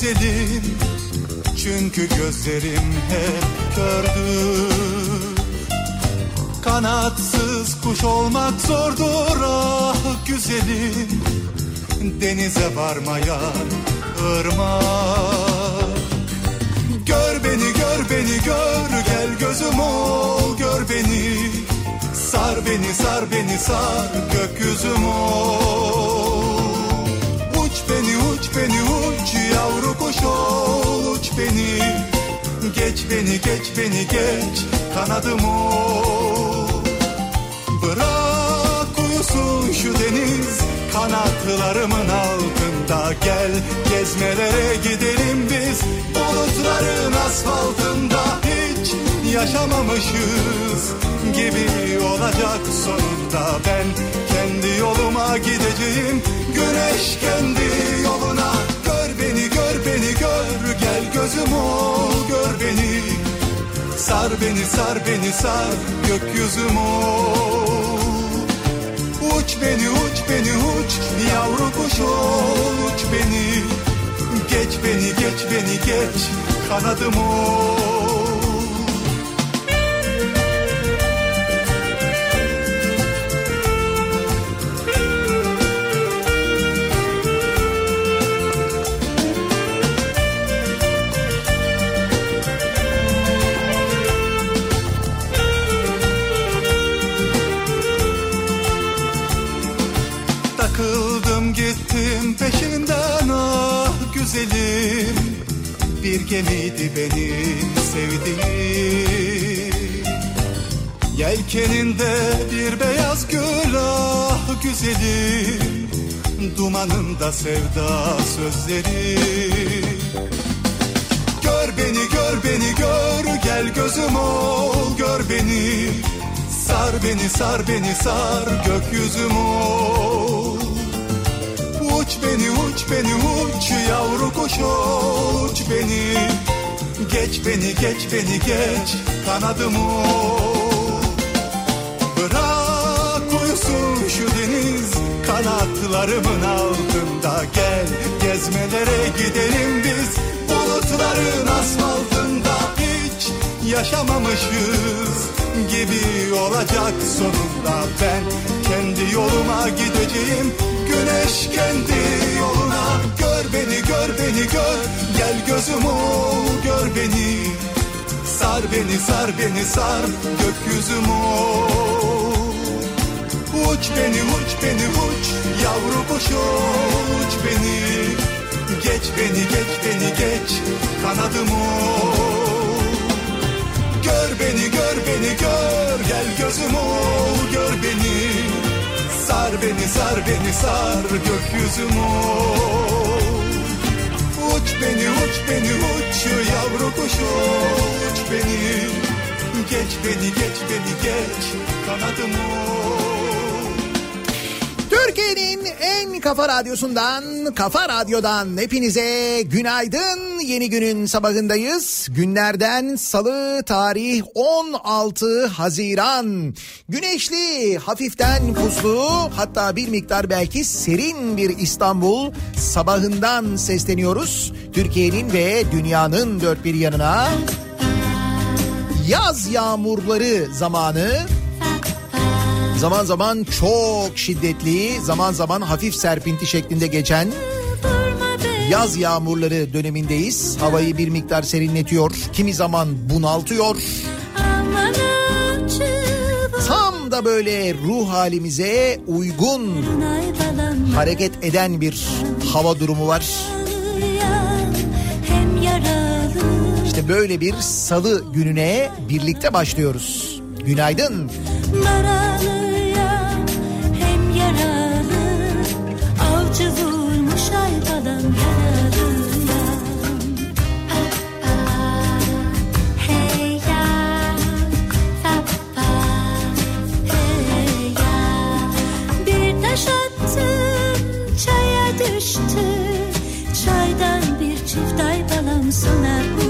güzelim Çünkü gözlerim hep kördür Kanatsız kuş olmak zordur ah güzelim. Denize varmayan ırmak. Gör beni gör beni gör gel gözüm ol. Gör beni Sar beni sar beni sar gökyüzüm ol beni uç beni uç yavru kuş ol uç beni. Geç beni geç beni geç kanadım ol. Bırak uyusun şu deniz kanatlarımın altında Gel. Gezmelere gidelim biz bulutların asfaltında Hiç yaşamamışız gibi olacak sonunda Ben kendi yoluma gideceğim. Güneş kendi yoluna Gör beni gör beni gör. Gel gözüm ol gör beni. Sar beni sar beni sar gökyüzüm ol. Uç beni uç beni uç yavru kuş ol uç beni. Geç beni geç beni geç kanadım ol Dumanında sevda sözleri. Gör beni gör beni gör gel gözüm ol gör beni. Sar beni sar beni sar gökyüzüm ol. Uç beni uç beni uç yavru kuş uç beni. Geç beni geç beni geç kanadım ol. Bırak uyusun şu deniz kanatlarımın altında Gel gezmelere gidelim biz. Bulutların asfaltında Hiç yaşamamışız gibi olacak sonunda. Ben kendi yoluma gideceğim güneş kendi yoluna. Gör beni gör beni gör gel gözüm ol gör beni. Sar beni sar beni sar gökyüzüm ol Uç beni uç beni uç. Yavru kuş uç beni. Geç beni geç beni geç. Kanadım ol Gör beni gör beni gör. Gel gözüm ol gör beni. Sar beni sar beni sar gökyüzüm ol Uç beni uç beni uç. Yavru kuş uç beni. Geç beni geç beni geç. Kanadım ol Türkiye'nin en kafa radyosundan, kafa radyodan hepinize günaydın. Yeni günün sabahındayız. Günlerden salı tarih 16 Haziran. Güneşli, hafiften puslu hatta bir miktar belki serin bir İstanbul sabahından sesleniyoruz. Türkiye'nin ve dünyanın dört bir yanına. Yaz yağmurları zamanı zaman zaman çok şiddetli, zaman zaman hafif serpinti şeklinde geçen yaz yağmurları dönemindeyiz. Havayı bir miktar serinletiyor, kimi zaman bunaltıyor. Tam da böyle ruh halimize uygun hareket eden bir hava durumu var. İşte böyle bir salı gününe birlikte başlıyoruz. Günaydın. Naralıya düştü Çaydan bir çift aybalam sona uçtu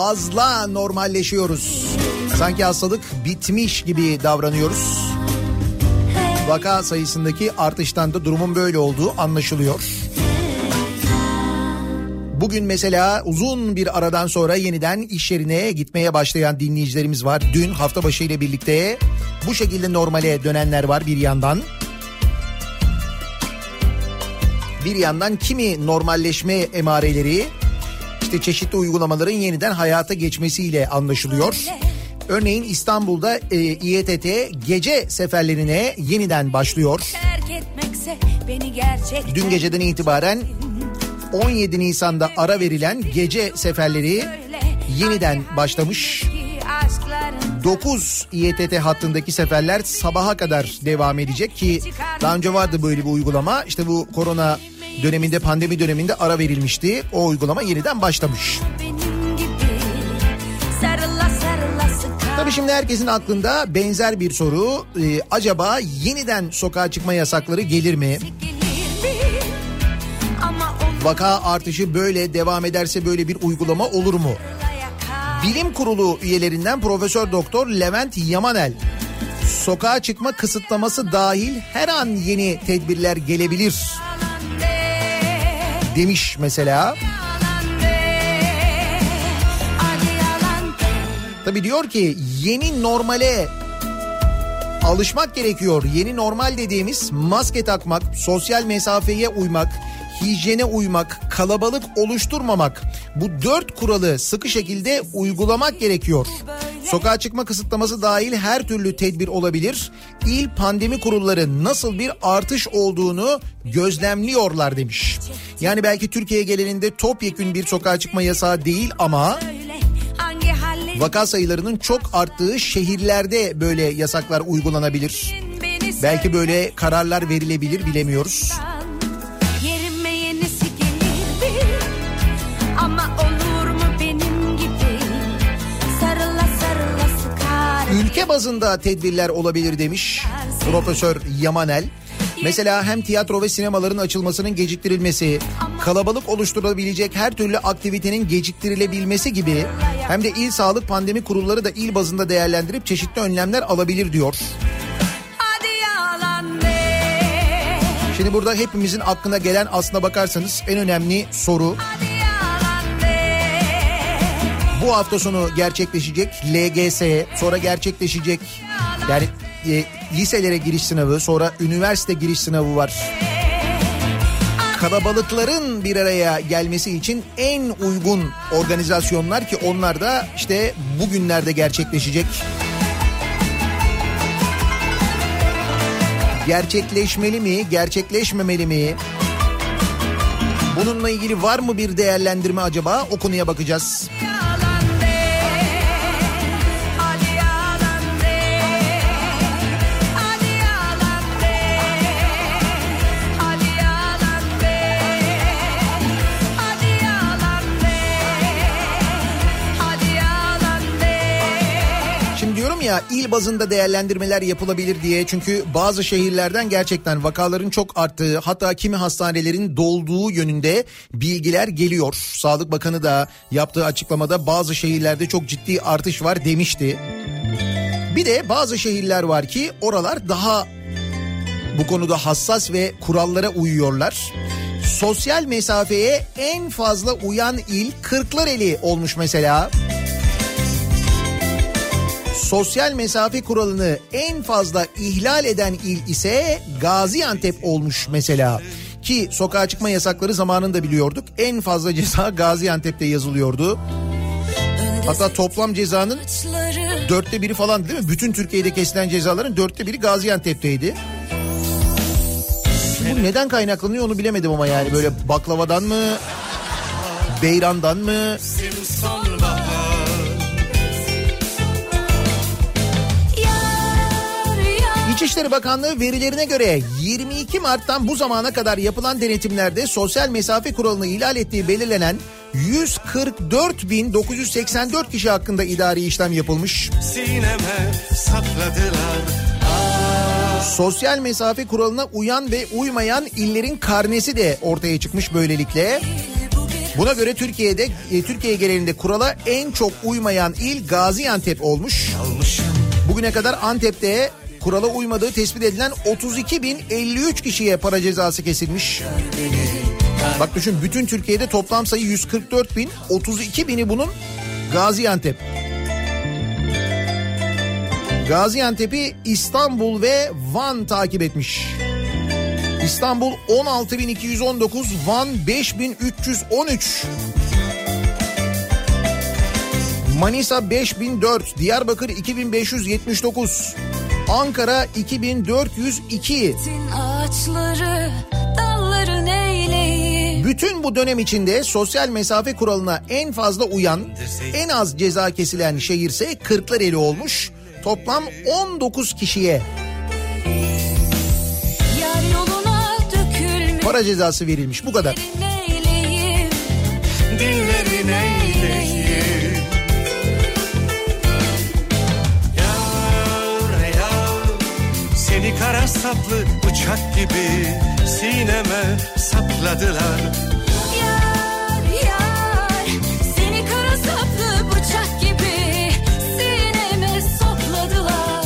fazla normalleşiyoruz. Sanki hastalık bitmiş gibi davranıyoruz. Vaka sayısındaki artıştan da durumun böyle olduğu anlaşılıyor. Bugün mesela uzun bir aradan sonra yeniden iş yerine gitmeye başlayan dinleyicilerimiz var. Dün hafta başı ile birlikte bu şekilde normale dönenler var bir yandan. Bir yandan kimi normalleşme emareleri işte çeşitli uygulamaların yeniden hayata geçmesiyle anlaşılıyor. Örneğin İstanbul'da e, İETT gece seferlerine yeniden başlıyor. Dün geceden itibaren 17 Nisan'da ara verilen gece seferleri yeniden başlamış. 9 İETT hattındaki seferler sabaha kadar devam edecek ki daha önce vardı böyle bir uygulama. İşte bu korona döneminde pandemi döneminde ara verilmişti. O uygulama yeniden başlamış. Tabii şimdi herkesin aklında benzer bir soru. Ee, acaba yeniden sokağa çıkma yasakları gelir mi? Vaka artışı böyle devam ederse böyle bir uygulama olur mu? Bilim Kurulu üyelerinden Profesör Doktor Levent Yamanel sokağa çıkma kısıtlaması dahil her an yeni tedbirler gelebilir demiş mesela. Tabii diyor ki yeni normale alışmak gerekiyor. Yeni normal dediğimiz maske takmak, sosyal mesafeye uymak, hijyene uymak, kalabalık oluşturmamak. Bu dört kuralı sıkı şekilde uygulamak gerekiyor. Sokağa çıkma kısıtlaması dahil her türlü tedbir olabilir. İl pandemi kurulları nasıl bir artış olduğunu gözlemliyorlar demiş. Yani belki Türkiye geleninde topyekün bir sokağa çıkma yasağı değil ama vaka sayılarının çok arttığı şehirlerde böyle yasaklar uygulanabilir. Belki böyle kararlar verilebilir bilemiyoruz. Bazında tedbirler olabilir demiş Profesör Yamanel. Mesela hem tiyatro ve sinemaların açılmasının geciktirilmesi, kalabalık oluşturabilecek her türlü aktivitenin geciktirilebilmesi gibi hem de il sağlık pandemi kurulları da il bazında değerlendirip çeşitli önlemler alabilir diyor. Şimdi burada hepimizin aklına gelen aslına bakarsanız en önemli soru bu hafta sonu gerçekleşecek LGS sonra gerçekleşecek yani e, liselere giriş sınavı sonra üniversite giriş sınavı var. Kalabalıkların bir araya gelmesi için en uygun organizasyonlar ki onlar da işte bugünlerde gerçekleşecek. Gerçekleşmeli mi, gerçekleşmemeli mi? Bununla ilgili var mı bir değerlendirme acaba? O konuya bakacağız. ya il bazında değerlendirmeler yapılabilir diye. Çünkü bazı şehirlerden gerçekten vakaların çok arttığı hatta kimi hastanelerin dolduğu yönünde bilgiler geliyor. Sağlık Bakanı da yaptığı açıklamada bazı şehirlerde çok ciddi artış var demişti. Bir de bazı şehirler var ki oralar daha bu konuda hassas ve kurallara uyuyorlar. Sosyal mesafeye en fazla uyan il Kırklareli olmuş mesela. Mesela sosyal mesafe kuralını en fazla ihlal eden il ise Gaziantep olmuş mesela. Ki sokağa çıkma yasakları zamanında biliyorduk. En fazla ceza Gaziantep'te yazılıyordu. Hatta toplam cezanın dörtte biri falan değil mi? Bütün Türkiye'de kesilen cezaların dörtte biri Gaziantep'teydi. Bu neden kaynaklanıyor onu bilemedim ama yani böyle baklavadan mı? Beyran'dan mı? İçişleri Bakanlığı verilerine göre 22 Mart'tan bu zamana kadar yapılan denetimlerde sosyal mesafe kuralını ihlal ettiği belirlenen 144.984 kişi hakkında idari işlem yapılmış. Sosyal mesafe kuralına uyan ve uymayan illerin karnesi de ortaya çıkmış böylelikle. Buna göre Türkiye'de e, Türkiye genelinde kurala en çok uymayan il Gaziantep olmuş. Bugüne kadar Antep'te kurala uymadığı tespit edilen 32.053 kişiye para cezası kesilmiş. Bak düşün bütün Türkiye'de toplam sayı 144 bin, 32 bini bunun Gaziantep. Gaziantep'i İstanbul ve Van takip etmiş. İstanbul 16.219, Van 5.313. Manisa 5004, Diyarbakır 2579, Ankara 2402. Ağaçları Bütün bu dönem içinde sosyal mesafe kuralına en fazla uyan, en az ceza kesilen şehirse Kırklareli olmuş. Toplam 19 kişiye para cezası verilmiş. Bu kadar. eyleyip kara saplı bıçak gibi Sineme sapladılar. Yar yar Seni kara saplı bıçak gibi Sineme sokladılar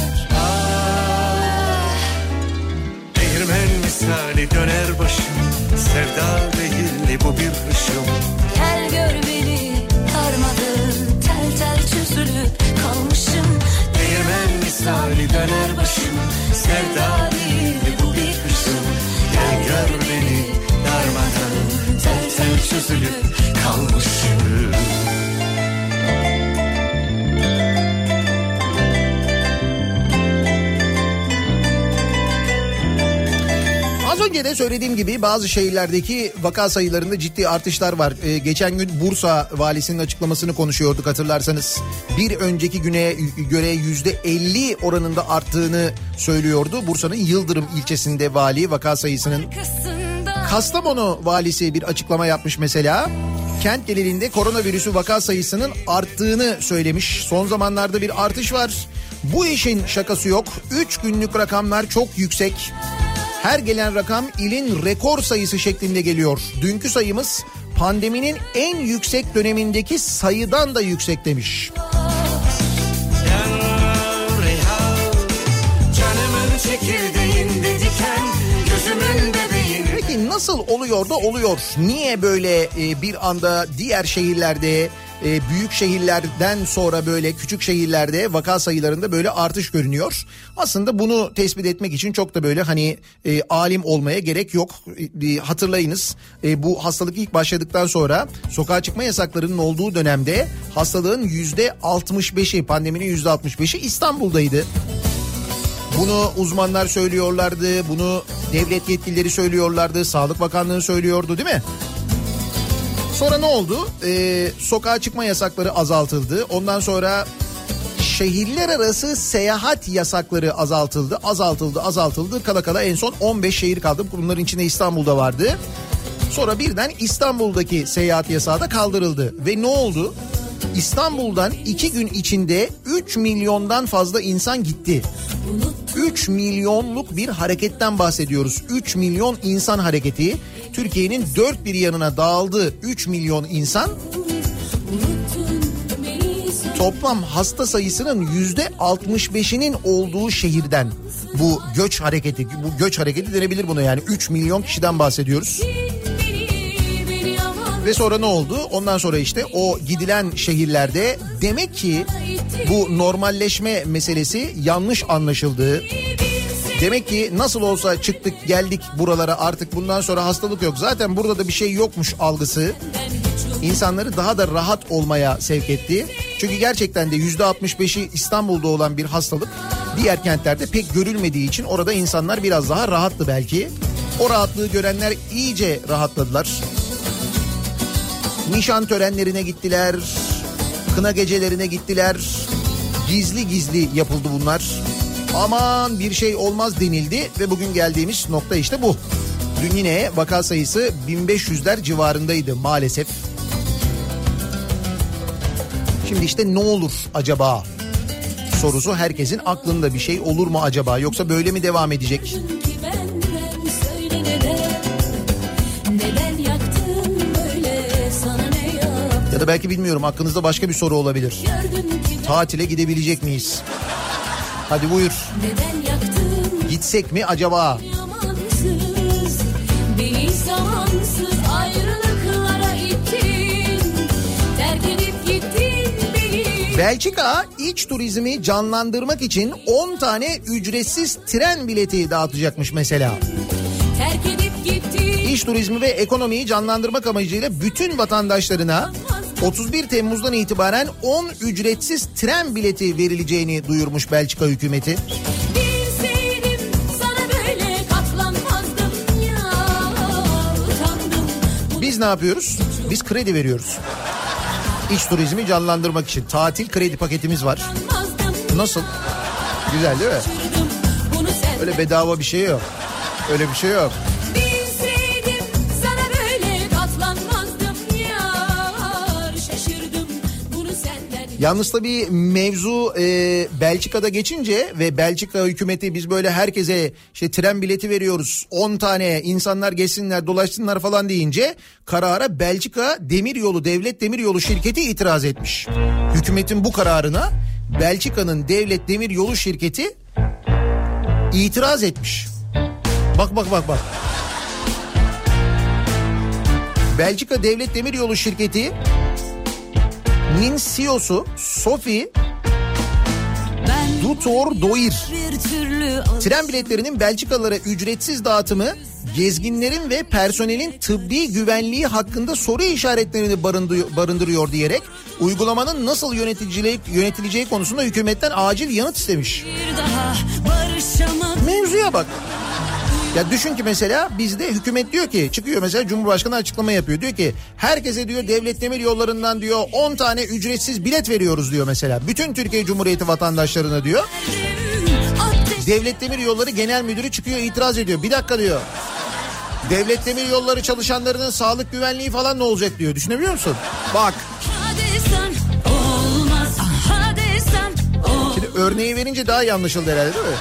Değirmen misali döner başım Sevda değil bu bir ışım Gel gör beni darmadağın Tel tel çözülüp kalmışım. Değirmen misali döner başım Sevda önce de söylediğim gibi bazı şehirlerdeki vaka sayılarında ciddi artışlar var. Ee, geçen gün Bursa valisinin açıklamasını konuşuyorduk hatırlarsanız. Bir önceki güne göre yüzde 50 oranında arttığını söylüyordu. Bursa'nın Yıldırım ilçesinde vali vaka sayısının Kastamonu valisi bir açıklama yapmış mesela. Kent genelinde koronavirüsü vaka sayısının arttığını söylemiş. Son zamanlarda bir artış var. Bu işin şakası yok. 3 günlük rakamlar çok yüksek. Her gelen rakam ilin rekor sayısı şeklinde geliyor. Dünkü sayımız pandeminin en yüksek dönemindeki sayıdan da yüksek demiş. Peki nasıl oluyor da oluyor? Niye böyle e, bir anda diğer şehirlerde e, büyük şehirlerden sonra böyle küçük şehirlerde vaka sayılarında böyle artış görünüyor? Aslında bunu tespit etmek için çok da böyle hani e, alim olmaya gerek yok. E, hatırlayınız e, bu hastalık ilk başladıktan sonra sokağa çıkma yasaklarının olduğu dönemde hastalığın yüzde 65'i pandeminin yüzde 65'i İstanbul'daydı. Bunu uzmanlar söylüyorlardı, bunu devlet yetkilileri söylüyorlardı, Sağlık Bakanlığı söylüyordu değil mi? Sonra ne oldu? Ee, sokağa çıkma yasakları azaltıldı. Ondan sonra şehirler arası seyahat yasakları azaltıldı, azaltıldı, azaltıldı. Kala kala en son 15 şehir kaldı. Bunların içinde İstanbul'da vardı. Sonra birden İstanbul'daki seyahat yasağı da kaldırıldı. Ve ne oldu? İstanbul'dan iki gün içinde 3 milyondan fazla insan gitti. 3 milyonluk bir hareketten bahsediyoruz. 3 milyon insan hareketi. Türkiye'nin dört bir yanına dağıldı 3 milyon insan. Toplam hasta sayısının yüzde 65'inin olduğu şehirden bu göç hareketi, bu göç hareketi denebilir buna yani 3 milyon kişiden bahsediyoruz. Ve sonra ne oldu? Ondan sonra işte o gidilen şehirlerde demek ki bu normalleşme meselesi yanlış anlaşıldı. Demek ki nasıl olsa çıktık geldik buralara artık bundan sonra hastalık yok. Zaten burada da bir şey yokmuş algısı insanları daha da rahat olmaya sevk etti. Çünkü gerçekten de yüzde 65'i İstanbul'da olan bir hastalık diğer kentlerde pek görülmediği için orada insanlar biraz daha rahattı belki. O rahatlığı görenler iyice rahatladılar. Nişan törenlerine gittiler, kına gecelerine gittiler. Gizli gizli yapıldı bunlar. Aman bir şey olmaz denildi ve bugün geldiğimiz nokta işte bu. Dün yine vaka sayısı 1500'ler civarındaydı maalesef. Şimdi işte ne olur acaba sorusu herkesin aklında bir şey olur mu acaba yoksa böyle mi devam edecek? Ya da belki bilmiyorum aklınızda başka bir soru olabilir. Tatile gidebilecek miyiz? Hadi buyur. Gitsek mi acaba? Yamansız, beni zamansız ayrılıklara ittin. Terk edip gittin beni. Belçika iç turizmi canlandırmak için 10 tane ücretsiz tren bileti dağıtacakmış mesela. Terk edip gittin. İş turizmi ve ekonomiyi canlandırmak amacıyla bütün vatandaşlarına 31 Temmuz'dan itibaren 10 ücretsiz tren bileti verileceğini duyurmuş Belçika hükümeti. Biz ne yapıyoruz? Biz kredi veriyoruz. İç turizmi canlandırmak için tatil kredi paketimiz var. Nasıl? Güzel değil mi? Öyle bedava bir şey yok. Öyle bir şey yok. Yalnız tabii mevzu e, Belçika'da geçince ve Belçika hükümeti biz böyle herkese işte tren bileti veriyoruz 10 tane insanlar geçsinler dolaşsınlar falan deyince karara Belçika Demiryolu Devlet Demiryolu şirketi itiraz etmiş. Hükümetin bu kararına Belçika'nın Devlet Demiryolu şirketi itiraz etmiş. Bak bak bak bak. Belçika Devlet Demiryolu şirketi Nin CEO'su Sophie Dutor Doir tren biletlerinin Belçikalılara ücretsiz dağıtımı gezginlerin ve personelin tıbbi güvenliği hakkında soru işaretlerini barındı- barındırıyor diyerek uygulamanın nasıl yönetileceği, yönetileceği konusunda hükümetten acil yanıt istemiş. Mevzuya bak. Ya düşün ki mesela bizde hükümet diyor ki çıkıyor mesela Cumhurbaşkanı açıklama yapıyor. Diyor ki herkese diyor devlet demir yollarından diyor 10 tane ücretsiz bilet veriyoruz diyor mesela. Bütün Türkiye Cumhuriyeti vatandaşlarına diyor. Devlet Demir Yolları Genel Müdürü çıkıyor itiraz ediyor. Bir dakika diyor. Devlet Demir Yolları çalışanlarının sağlık güvenliği falan ne olacak diyor. Düşünebiliyor musun? Bak şimdi örneği verince daha iyi anlaşıldı herhalde değil mi?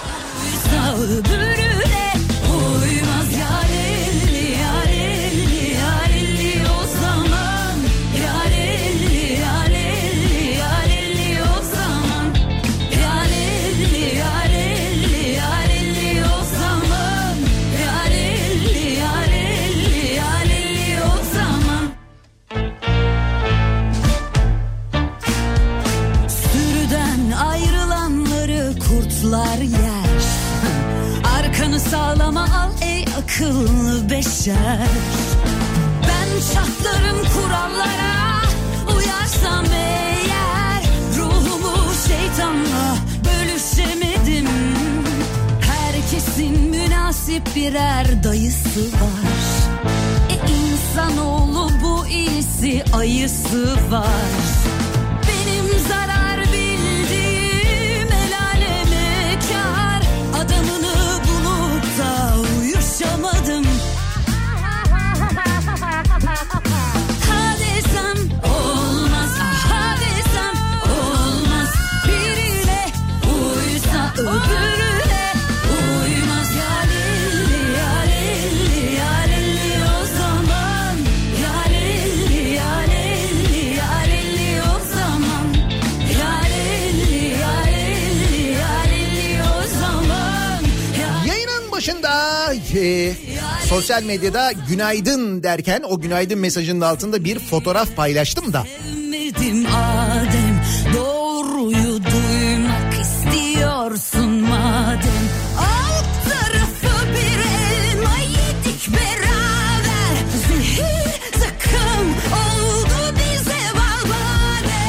Akıllı beşer. Ben çatlarım kurallara Uyarsam eğer Ruhumu şeytanla bölüşemedim. Herkesin münasip birer dayısı var. E insanoğlu bu iyisi ayısı var sosyal medyada günaydın derken o günaydın mesajının altında bir fotoğraf paylaştım da. Sevmedim Adem Doğruyu duymak istiyorsun madem Alt tarafı bir elma yedik beraber Zehir zıkkım oldu bize balbade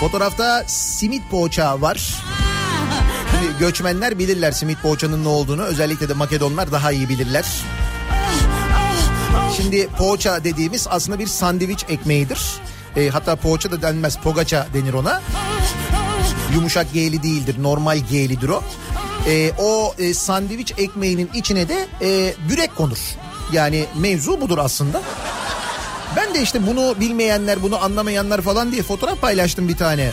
Fotoğrafta simit poğaça var. Şimdi göçmenler bilirler simit poğaçanın ne olduğunu. Özellikle de Makedonlar daha iyi bilirler. Şimdi poğaça dediğimiz aslında bir sandviç ekmeğidir. E, hatta poğaça da denmez pogaça denir ona. Yumuşak G'li değildir normal G'lidir o. E, o e, sandviç ekmeğinin içine de e, börek konur. Yani mevzu budur aslında. Ben de işte bunu bilmeyenler bunu anlamayanlar falan diye fotoğraf paylaştım bir tane.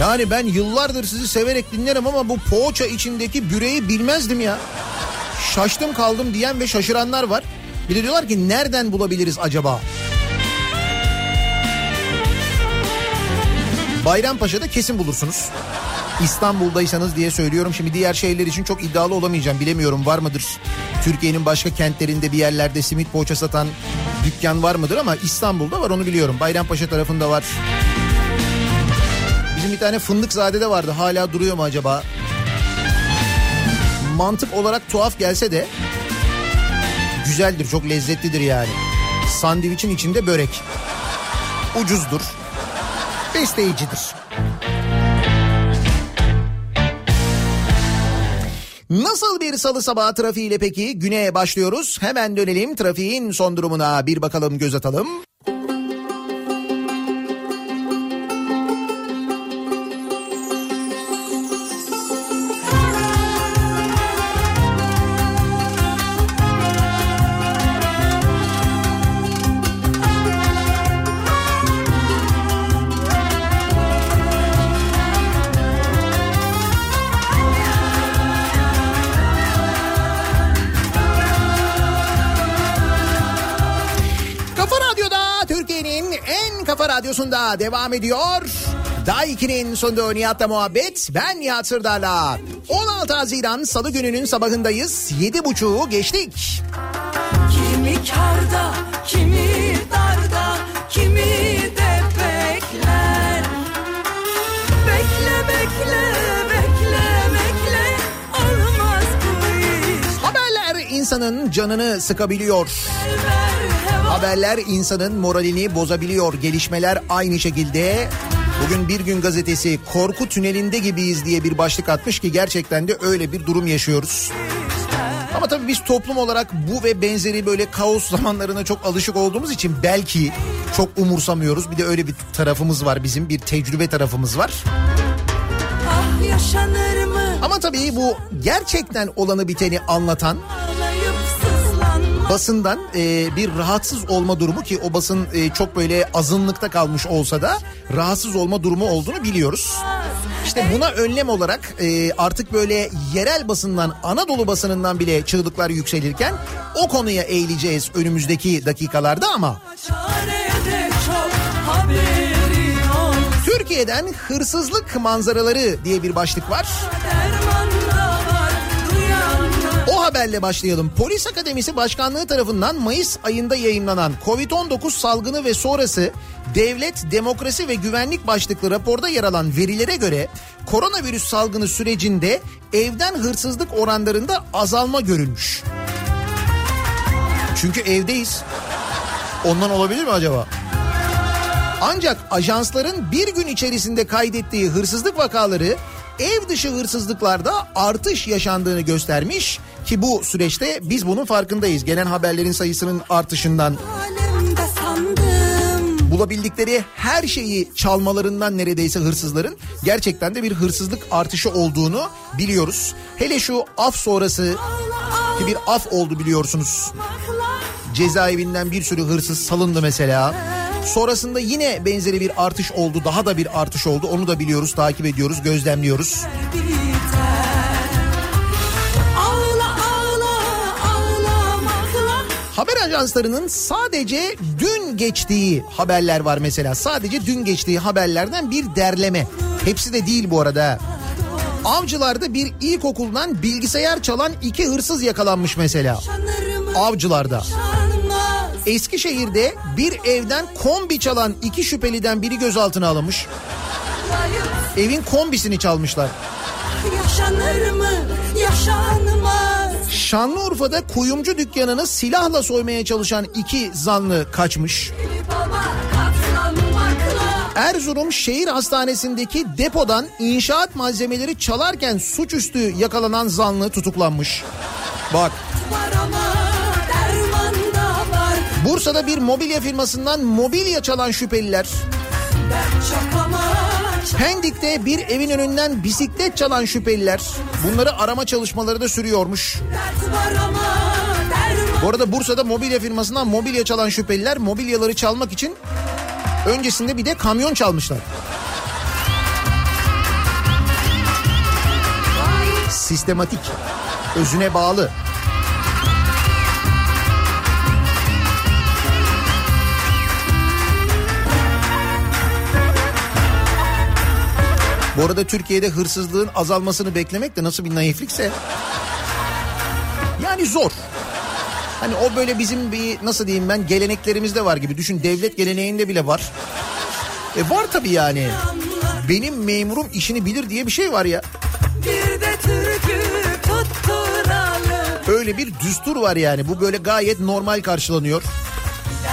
Yani ben yıllardır sizi severek dinlerim ama bu poğaça içindeki büreyi bilmezdim ya. Şaştım kaldım diyen ve şaşıranlar var. Bir de diyorlar ki nereden bulabiliriz acaba? Bayrampaşa'da kesin bulursunuz. İstanbul'daysanız diye söylüyorum. Şimdi diğer şehirler için çok iddialı olamayacağım. Bilemiyorum var mıdır? Türkiye'nin başka kentlerinde bir yerlerde simit poğaça satan dükkan var mıdır ama İstanbul'da var onu biliyorum. Bayrampaşa tarafında var. Bizim bir tane Fındıkzade'de vardı. Hala duruyor mu acaba? Mantık olarak tuhaf gelse de güzeldir, çok lezzetlidir yani. Sandviçin içinde börek. Ucuzdur. Besleyicidir. Nasıl bir salı sabahı trafiğiyle peki güne başlıyoruz. Hemen dönelim trafiğin son durumuna bir bakalım göz atalım. Devam ediyor. Daiki'nin sonunda Nihat'la muhabbet. Ben Nihat Sırdar'la. 16 Haziran Salı gününün sabahındayız. 7.30'u geçtik. Kimi karda, kimi darda, kimi de bekler. Bekle bekle bekle bekle olmaz bu iş. Haberler insanın canını sıkabiliyor. Ver Haberler insanın moralini bozabiliyor. Gelişmeler aynı şekilde. Bugün Bir Gün Gazetesi korku tünelinde gibiyiz diye bir başlık atmış ki gerçekten de öyle bir durum yaşıyoruz. Ama tabii biz toplum olarak bu ve benzeri böyle kaos zamanlarına çok alışık olduğumuz için belki çok umursamıyoruz. Bir de öyle bir tarafımız var bizim bir tecrübe tarafımız var. ah? Ama tabii bu gerçekten olanı biteni anlatan. Basından e, bir rahatsız olma durumu ki o basın e, çok böyle azınlıkta kalmış olsa da rahatsız olma durumu olduğunu biliyoruz. İşte buna önlem olarak e, artık böyle yerel basından Anadolu basınından bile çığlıklar yükselirken o konuya eğileceğiz önümüzdeki dakikalarda ama. Türkiye'den hırsızlık manzaraları diye bir başlık var. Derman haberle başlayalım. Polis Akademisi Başkanlığı tarafından Mayıs ayında yayınlanan Covid-19 salgını ve sonrası devlet, demokrasi ve güvenlik başlıklı raporda yer alan verilere göre koronavirüs salgını sürecinde evden hırsızlık oranlarında azalma görülmüş. Çünkü evdeyiz. Ondan olabilir mi acaba? Ancak ajansların bir gün içerisinde kaydettiği hırsızlık vakaları ev dışı hırsızlıklarda artış yaşandığını göstermiş ki bu süreçte biz bunun farkındayız. Gelen haberlerin sayısının artışından bulabildikleri her şeyi çalmalarından neredeyse hırsızların gerçekten de bir hırsızlık artışı olduğunu biliyoruz. Hele şu af sonrası ki bir af oldu biliyorsunuz. Cezaevinden bir sürü hırsız salındı mesela. Sonrasında yine benzeri bir artış oldu. Daha da bir artış oldu. Onu da biliyoruz, takip ediyoruz, gözlemliyoruz. Ağla Haber ajanslarının sadece dün geçtiği haberler var mesela. Sadece dün geçtiği haberlerden bir derleme. Hepsi de değil bu arada. Avcılarda bir ilkokuldan bilgisayar çalan iki hırsız yakalanmış mesela. Avcılarda. Eskişehir'de bir evden kombi çalan iki şüpheliden biri gözaltına alınmış. Evin kombisini çalmışlar. Yaşanır mı yaşanmaz Şanlıurfa'da kuyumcu dükkanını silahla soymaya çalışan iki zanlı kaçmış. Erzurum Şehir Hastanesi'ndeki depodan inşaat malzemeleri çalarken suçüstü yakalanan zanlı tutuklanmış. Bak Bursa'da bir mobilya firmasından mobilya çalan şüpheliler. Pendik'te bir evin önünden bisiklet çalan şüpheliler. Bunları arama çalışmaları da sürüyormuş. Bu arada Bursa'da mobilya firmasından mobilya çalan şüpheliler mobilyaları çalmak için öncesinde bir de kamyon çalmışlar. Sistematik, özüne bağlı. Bu arada Türkiye'de hırsızlığın azalmasını beklemek de nasıl bir naiflikse. Yani zor. Hani o böyle bizim bir nasıl diyeyim ben geleneklerimizde var gibi. Düşün devlet geleneğinde bile var. E var tabii yani. Benim memurum işini bilir diye bir şey var ya. Bir de türkü Öyle bir düstur var yani. Bu böyle gayet normal karşılanıyor.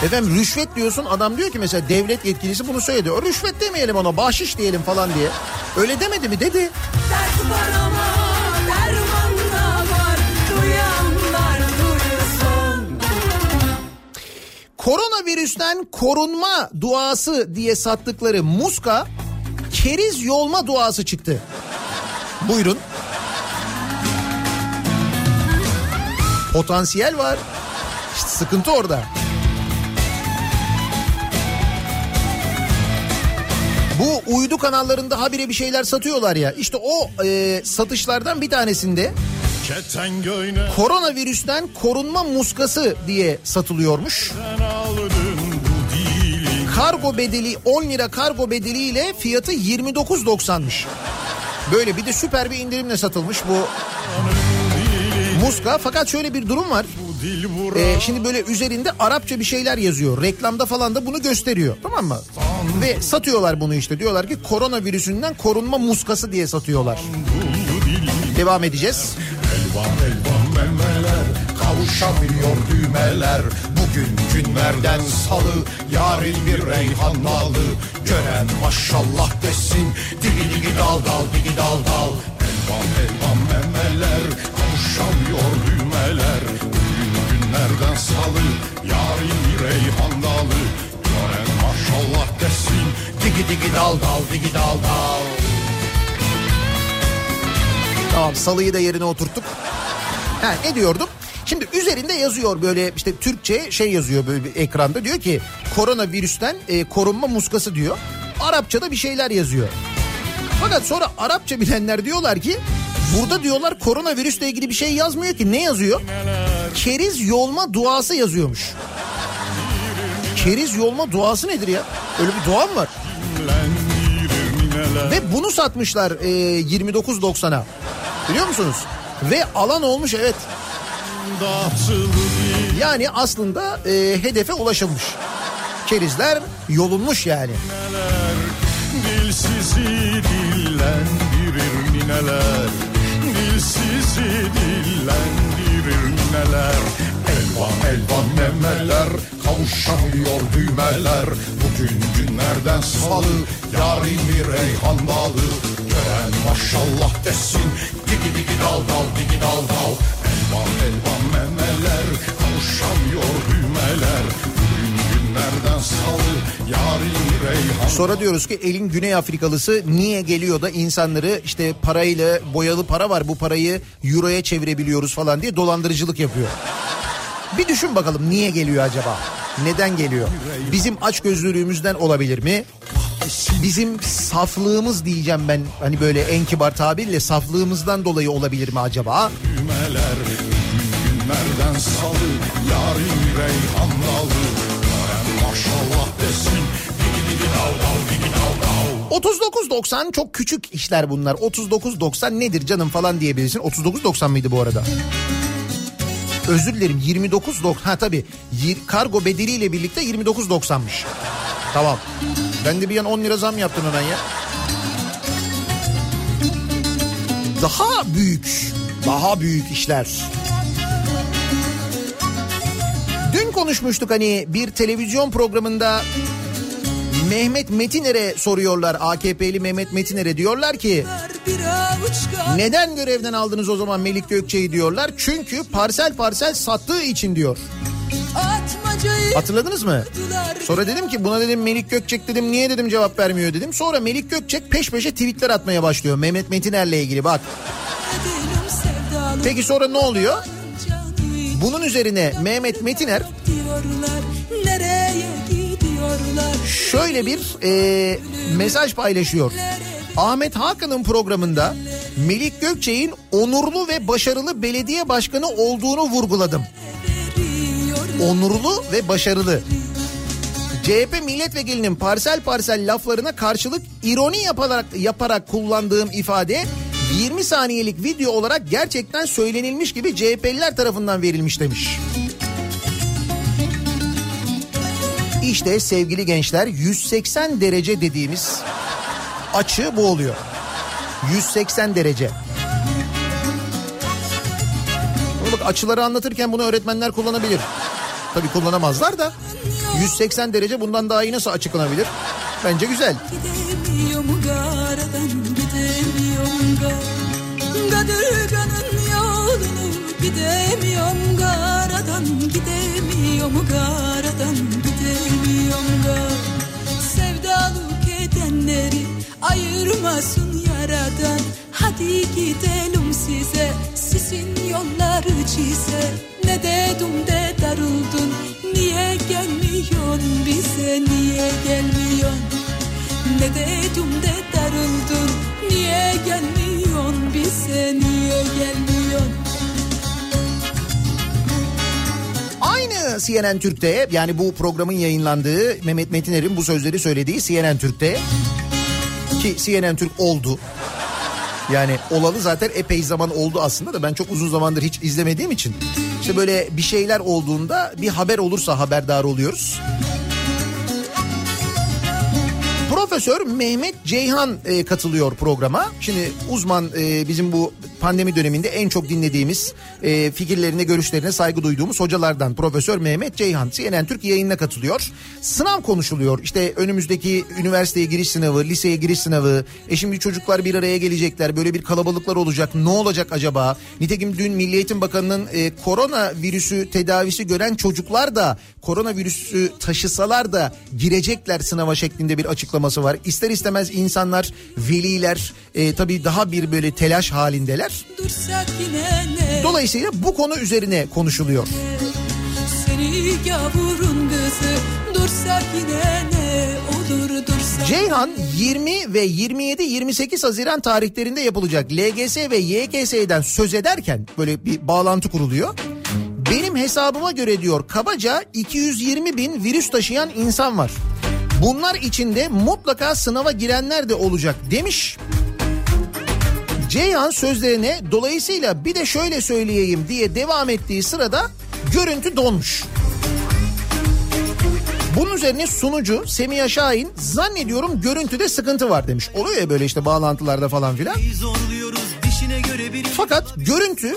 Efendim rüşvet diyorsun adam diyor ki mesela devlet yetkilisi bunu söyledi. O rüşvet demeyelim ona bahşiş diyelim falan diye. Öyle demedi mi dedi. Dert var ama derman da var Duyanlar duysun Koronavirüsten korunma duası diye sattıkları muska keriz yolma duası çıktı. Buyurun. Potansiyel var. İşte sıkıntı orada. Bu uydu kanallarında habire bir şeyler satıyorlar ya. İşte o e, satışlardan bir tanesinde koronavirüsten korunma muskası diye satılıyormuş. Kargo bedeli 10 lira kargo bedeliyle fiyatı 29.90'mış. Böyle bir de süper bir indirimle satılmış bu muska. Fakat şöyle bir durum var. Ee, şimdi böyle üzerinde Arapça bir şeyler yazıyor. Reklamda falan da bunu gösteriyor. Tamam mı? Ve satıyorlar bunu işte. Diyorlar ki koronavirüsünden korunma muskası diye satıyorlar. Devam edeceğiz. Elvan elvan memeler kavuşamıyor düğmeler Bugün günlerden salı yarın bir reyhan nalı Gören maşallah desin digi digi dal dal digi dal dal Elvan elvan memeler kavuşamıyor düğmeler Bugün günlerden salı yarın bir reyhan digi digi dal dal digi dal dal Tamam salıyı da yerine oturttuk. Ha, ne diyordum? Şimdi üzerinde yazıyor böyle işte Türkçe şey yazıyor böyle bir ekranda diyor ki koronavirüsten e, korunma muskası diyor. Arapçada bir şeyler yazıyor. Fakat sonra Arapça bilenler diyorlar ki burada diyorlar koronavirüsle ilgili bir şey yazmıyor ki ne yazıyor? Keriz yolma duası yazıyormuş. Keriz yolma duası nedir ya? Öyle bir dua mı var? Ve bunu satmışlar e, 29.90'a. Biliyor musunuz? Ve alan olmuş evet. Yani aslında e, hedefe ulaşılmış. Kerizler yolunmuş yani. Dilsizi dillendirir nineler Dilsizi dillendirir nineler Elvan elvan memeler Kavuşamıyor düğmeler. Bugün günlerden salı Yarın bir reyhan dalı. Gören maşallah desin Digi digi dal dal digi dal dal. Elvan elvan memeler Kavuşamıyor düğmeler. Bugün günlerden salı Yarın bir reyhan Sonra diyoruz ki elin Güney Afrikalısı niye geliyor da insanları işte parayla boyalı para var bu parayı euroya çevirebiliyoruz falan diye dolandırıcılık yapıyor. Bir düşün bakalım niye geliyor acaba? Neden geliyor? Bizim açgözlülüğümüzden olabilir mi? Bizim saflığımız diyeceğim ben hani böyle en kibar tabirle saflığımızdan dolayı olabilir mi acaba? düğmeler Günlerden salı yarın reyhan dalı Gören maşallah desin Digi digi dal dal digi dal dal 39.90 çok küçük işler bunlar. 39.90 nedir canım falan diyebilirsin. 39.90 mıydı bu arada? Özür dilerim 29.90 ha tabii kargo bedeliyle birlikte 29.90'mış. Tamam. Ben de bir an 10 lira zam yaptım hemen ya. Daha büyük, daha büyük işler. Dün konuşmuştuk hani bir televizyon programında Mehmet Metiner'e soruyorlar AKP'li Mehmet Metiner'e diyorlar ki neden görevden aldınız o zaman Melik Gökçe'yi diyorlar. Çünkü parsel parsel sattığı için diyor. Hatırladınız mı? Sonra dedim ki buna dedim Melik Gökçek dedim niye dedim cevap vermiyor dedim. Sonra Melik Gökçek peş peşe tweetler atmaya başlıyor Mehmet Metiner'le ilgili bak. Peki sonra ne oluyor? Bunun üzerine Mehmet Metiner şöyle bir e, mesaj paylaşıyor. Ahmet Hakan'ın programında Melik Gökçek'in onurlu ve başarılı belediye başkanı olduğunu vurguladım. Onurlu ve başarılı. CHP milletvekilinin parsel parsel laflarına karşılık ironi yaparak, yaparak kullandığım ifade 20 saniyelik video olarak gerçekten söylenilmiş gibi CHP'liler tarafından verilmiş demiş. İşte sevgili gençler 180 derece dediğimiz açı bu oluyor. 180 derece. Bak açıları anlatırken bunu öğretmenler kullanabilir. Tabii kullanamazlar da 180 derece bundan daha iyi nasıl açıklanabilir? Bence güzel. Sevdalık edenleri ayırmasın yaradan. Hadi gidelim size. Sizin yolları çize. Ne dedim de darıldın niye gelmiyorsun bize? Niye gelmiyorsun? Ne dedim de darıldın Niye gelmiyorsun bize? Niye gelmiyorsun? Aynı CNN Türk'te yani bu programın yayınlandığı Mehmet Metiner'in bu sözleri söylediği CNN Türk'te ki CNN Türk oldu. Yani olalı zaten epey zaman oldu aslında da ben çok uzun zamandır hiç izlemediğim için. İşte böyle bir şeyler olduğunda bir haber olursa haberdar oluyoruz. Profesör Mehmet Ceyhan e, katılıyor programa. Şimdi uzman e, bizim bu pandemi döneminde en çok dinlediğimiz e, fikirlerine, görüşlerine saygı duyduğumuz hocalardan Profesör Mehmet Ceyhan CNN Türk yayınına katılıyor. Sınav konuşuluyor. İşte önümüzdeki üniversiteye giriş sınavı, liseye giriş sınavı. E şimdi çocuklar bir araya gelecekler. Böyle bir kalabalıklar olacak. Ne olacak acaba? Nitekim dün Milli Eğitim Bakanı'nın e, korona virüsü tedavisi gören çocuklar da koronavirüsü taşısalar da girecekler sınava şeklinde bir açıklaması var. İster istemez insanlar, veliler e, tabii daha bir böyle telaş halindeler. Ne Dolayısıyla bu konu üzerine konuşuluyor. Ceyhan 20 ve 27-28 Haziran tarihlerinde yapılacak LGS ve YGS'den söz ederken böyle bir bağlantı kuruluyor. Benim hesabıma göre diyor kabaca 220 bin virüs taşıyan insan var. Bunlar içinde mutlaka sınava girenler de olacak demiş. Ceyhan sözlerine dolayısıyla bir de şöyle söyleyeyim diye devam ettiği sırada görüntü donmuş. Bunun üzerine sunucu Semiha Şahin zannediyorum görüntüde sıkıntı var demiş. Oluyor ya böyle işte bağlantılarda falan filan. Fakat görüntü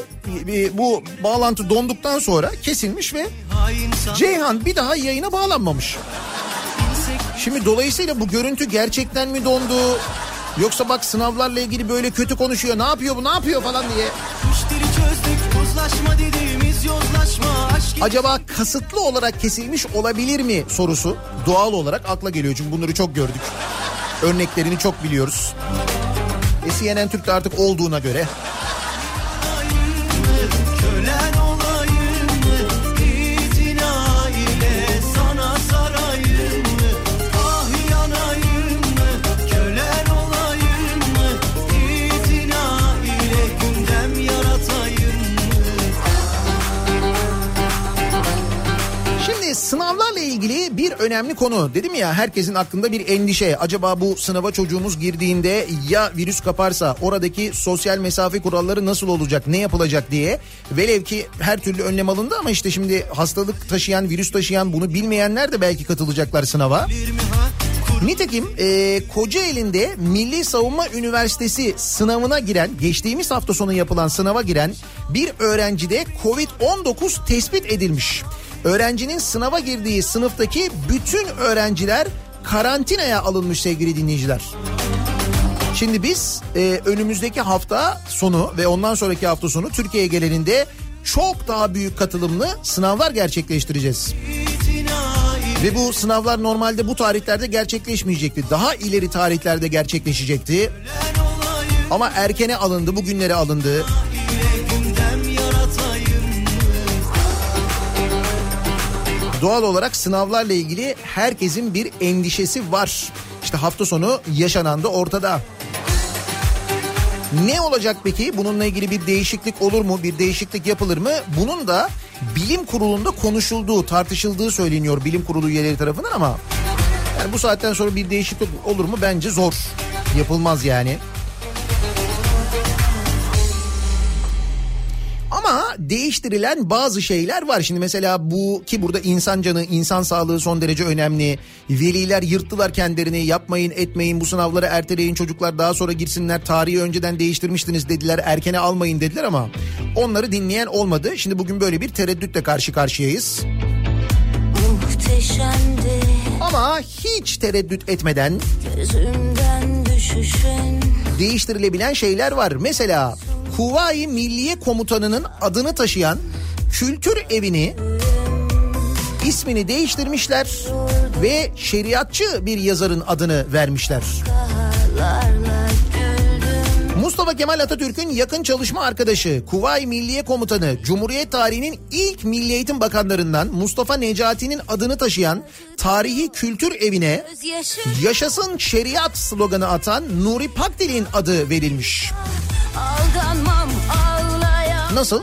e, bu bağlantı donduktan sonra kesilmiş ve Ceyhan bir daha yayına bağlanmamış. Şimdi dolayısıyla bu görüntü gerçekten mi dondu? Yoksa bak sınavlarla ilgili böyle kötü konuşuyor. Ne yapıyor bu ne yapıyor falan diye. Acaba kasıtlı olarak kesilmiş olabilir mi sorusu doğal olarak akla geliyor. Çünkü bunları çok gördük. Örneklerini çok biliyoruz. E CNN Türk'te artık olduğuna göre sınavlarla ilgili bir önemli konu. Dedim ya herkesin aklında bir endişe. Acaba bu sınava çocuğumuz girdiğinde ya virüs kaparsa oradaki sosyal mesafe kuralları nasıl olacak, ne yapılacak diye. Velev ki her türlü önlem alındı ama işte şimdi hastalık taşıyan, virüs taşıyan bunu bilmeyenler de belki katılacaklar sınava. Nitekim e, Kocaeli'nde Milli Savunma Üniversitesi sınavına giren, geçtiğimiz hafta sonu yapılan sınava giren bir öğrencide Covid-19 tespit edilmiş. Öğrencinin sınava girdiği sınıftaki bütün öğrenciler karantinaya alınmış sevgili dinleyiciler. Şimdi biz e, önümüzdeki hafta sonu ve ondan sonraki hafta sonu Türkiye genelinde çok daha büyük katılımlı sınavlar gerçekleştireceğiz. Ve bu sınavlar normalde bu tarihlerde gerçekleşmeyecekti. Daha ileri tarihlerde gerçekleşecekti. Ama erkene alındı, bugünlere alındı. Doğal olarak sınavlarla ilgili herkesin bir endişesi var. İşte hafta sonu yaşanan da ortada. Ne olacak peki? Bununla ilgili bir değişiklik olur mu? Bir değişiklik yapılır mı? Bunun da bilim kurulunda konuşulduğu, tartışıldığı söyleniyor bilim kurulu üyeleri tarafından ama Yani bu saatten sonra bir değişiklik olur mu? Bence zor. Yapılmaz yani. Değiştirilen bazı şeyler var. Şimdi mesela bu ki burada insan canı, insan sağlığı son derece önemli. Veliler yırttılar kendilerini yapmayın etmeyin bu sınavları erteleyin çocuklar daha sonra girsinler. Tarihi önceden değiştirmiştiniz dediler erkene almayın dediler ama onları dinleyen olmadı. Şimdi bugün böyle bir tereddütle karşı karşıyayız. Muhteşemdi Ama hiç tereddüt etmeden değiştirilebilen şeyler var. Mesela Kuvayi Milliye Komutanı'nın adını taşıyan kültür evini ismini değiştirmişler ve şeriatçı bir yazarın adını vermişler. Mustafa Kemal Atatürk'ün yakın çalışma arkadaşı, Kuvayi Milliye Komutanı, Cumhuriyet tarihinin ilk Milli Eğitim Bakanlarından Mustafa Necati'nin adını taşıyan tarihi kültür evine Yaşasın Şeriat sloganı atan Nuri Pakdil'in adı verilmiş. Nasıl?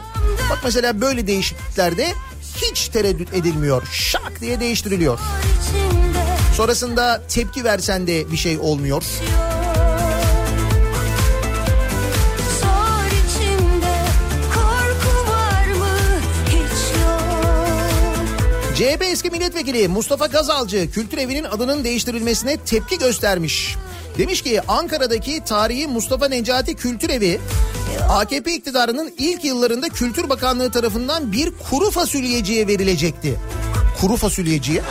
Bak mesela böyle değişikliklerde hiç tereddüt edilmiyor. Şak diye değiştiriliyor. Sonrasında tepki versen de bir şey olmuyor. Sor CHP eski milletvekili Mustafa Gazalcı kültür evinin adının değiştirilmesine tepki göstermiş. Demiş ki Ankara'daki tarihi Mustafa Necati Kültür Evi AKP iktidarının ilk yıllarında Kültür Bakanlığı tarafından bir kuru fasulyeciye verilecekti. Kuru fasulyeciye.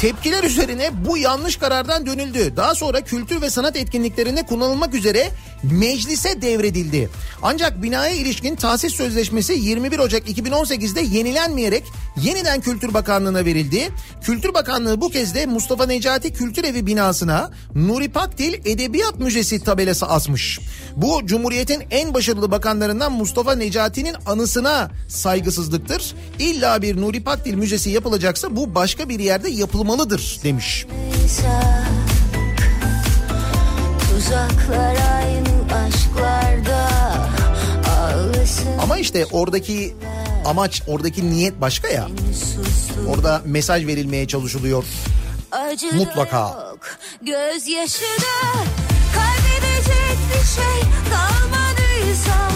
Tepkiler üzerine bu yanlış karardan dönüldü. Daha sonra kültür ve sanat etkinliklerinde kullanılmak üzere meclise devredildi. Ancak binaya ilişkin tahsis sözleşmesi 21 Ocak 2018'de yenilenmeyerek yeniden Kültür Bakanlığı'na verildi. Kültür Bakanlığı bu kez de Mustafa Necati Kültür Evi binasına Nuri Pakdil Edebiyat Müzesi tabelası asmış. Bu Cumhuriyet'in en başarılı bakanlarından Mustafa Necati'nin anısına saygısızlıktır. İlla bir Nuri Pakdil Müzesi yapılacaksa bu başka bir yerde yapılmalıdır demiş. Uzak Tuzaklar Ama işte oradaki amaç, oradaki niyet başka ya. Orada mesaj verilmeye çalışılıyor. Acı Mutlaka. yok, Gözyaşı da Kaybedecek bir şey kalmadıysa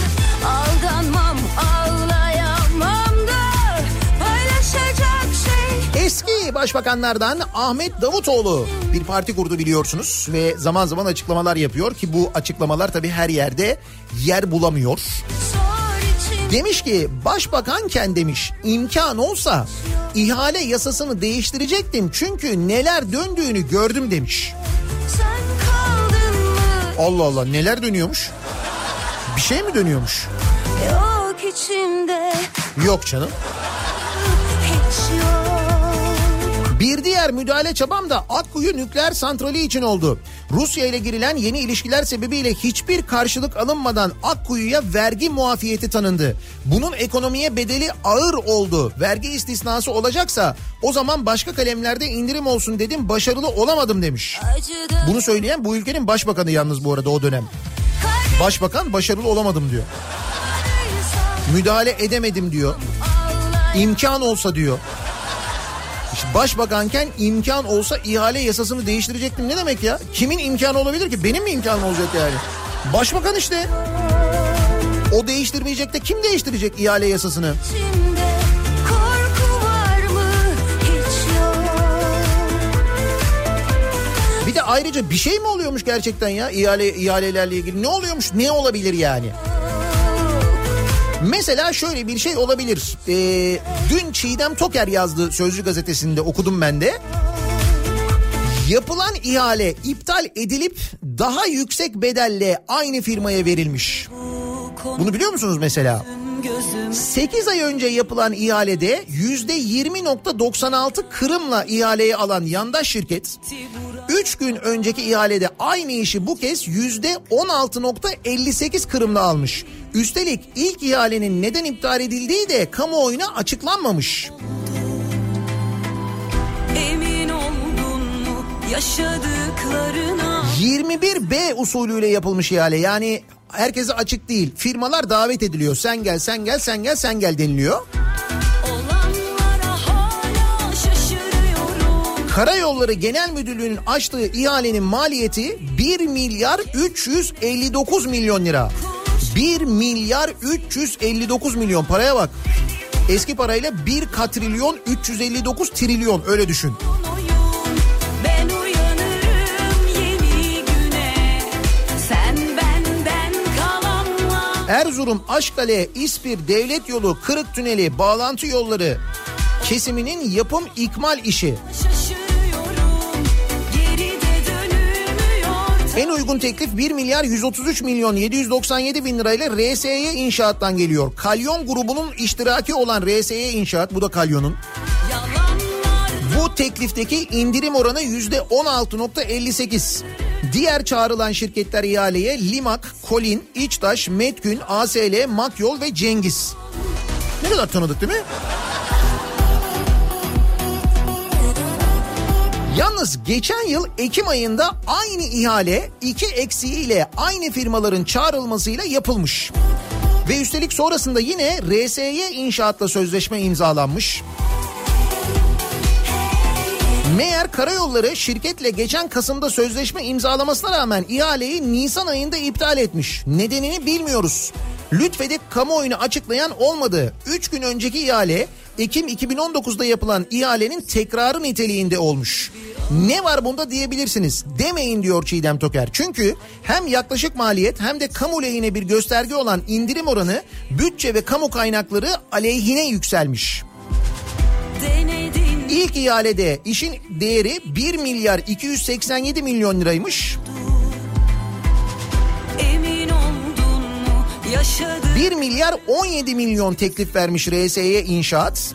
Aldanmam ağlayamam da Paylaşacak şey Eski başbakanlardan Ahmet Davutoğlu bir parti kurdu biliyorsunuz ve zaman zaman açıklamalar yapıyor ki bu açıklamalar tabii her yerde yer bulamıyor. Demiş ki başbakanken demiş imkan olsa ihale yasasını değiştirecektim çünkü neler döndüğünü gördüm demiş. Allah Allah neler dönüyormuş? Bir şey mi dönüyormuş? Yok içimde Yok canım. Hiç yok Bir diğer müdahale çabam da Akkuyu nükleer santrali için oldu. Rusya ile girilen yeni ilişkiler sebebiyle hiçbir karşılık alınmadan Akkuyu'ya vergi muafiyeti tanındı. Bunun ekonomiye bedeli ağır oldu. Vergi istisnası olacaksa o zaman başka kalemlerde indirim olsun dedim başarılı olamadım demiş. Bunu söyleyen bu ülkenin başbakanı yalnız bu arada o dönem. Başbakan başarılı olamadım diyor. Müdahale edemedim diyor. İmkan olsa diyor. Başbakanken imkan olsa ihale yasasını değiştirecektim ne demek ya? Kimin imkanı olabilir ki? Benim mi imkanım olacak yani? Başbakan işte. O değiştirmeyecek de kim değiştirecek ihale yasasını? Bir de ayrıca bir şey mi oluyormuş gerçekten ya ihale ihalelerle ilgili? Ne oluyormuş? Ne olabilir yani? Mesela şöyle bir şey olabilir. Ee, dün Çiğdem Toker yazdı Sözcü gazetesinde okudum ben de. Yapılan ihale iptal edilip daha yüksek bedelle aynı firmaya verilmiş. Bunu biliyor musunuz mesela? 8 ay önce yapılan ihalede %20.96 kırımla ihaleyi alan yandaş şirket 3 gün önceki ihalede aynı işi bu kez %16.58 kırımla almış. Üstelik ilk ihalenin neden iptal edildiği de kamuoyuna açıklanmamış. Emin oldun mu yaşadıklarına 21B usulüyle yapılmış ihale yani herkese açık değil. Firmalar davet ediliyor. Sen gel, sen gel, sen gel, sen gel deniliyor. Karayolları Genel Müdürlüğü'nün açtığı ihalenin maliyeti 1 milyar 359 milyon lira. 1 milyar 359 milyon paraya bak. Eski parayla 1 katrilyon 359 trilyon öyle düşün. Erzurum, Aşkale, İspir, Devlet Yolu, Kırık Tüneli, bağlantı yolları kesiminin yapım ikmal işi. En uygun teklif 1 milyar 133 milyon 797 bin lirayla RSY İnşaat'tan geliyor. Kalyon grubunun iştiraki olan RSY İnşaat bu da Kalyon'un. Bu teklifteki indirim oranı yüzde 16.58. Diğer çağrılan şirketler ihaleye Limak, Kolin, İçtaş, Metgün, ASL, Makyol ve Cengiz. Ne kadar tanıdık değil mi? Yalnız geçen yıl Ekim ayında aynı ihale iki eksiğiyle aynı firmaların çağrılmasıyla yapılmış. Ve üstelik sonrasında yine RSY inşaatla sözleşme imzalanmış. Meğer karayolları şirketle geçen Kasım'da sözleşme imzalamasına rağmen ihaleyi Nisan ayında iptal etmiş. Nedenini bilmiyoruz. Lütfedip kamuoyunu açıklayan olmadı. 3 gün önceki ihale Ekim 2019'da yapılan ihalenin tekrarı niteliğinde olmuş. Ne var bunda diyebilirsiniz. Demeyin diyor Çiğdem Toker. Çünkü hem yaklaşık maliyet hem de kamu lehine bir gösterge olan indirim oranı bütçe ve kamu kaynakları aleyhine yükselmiş. İlk ihalede işin değeri 1 milyar 287 milyon liraymış. Emin 1 milyar 17 milyon teklif vermiş RSY İnşaat.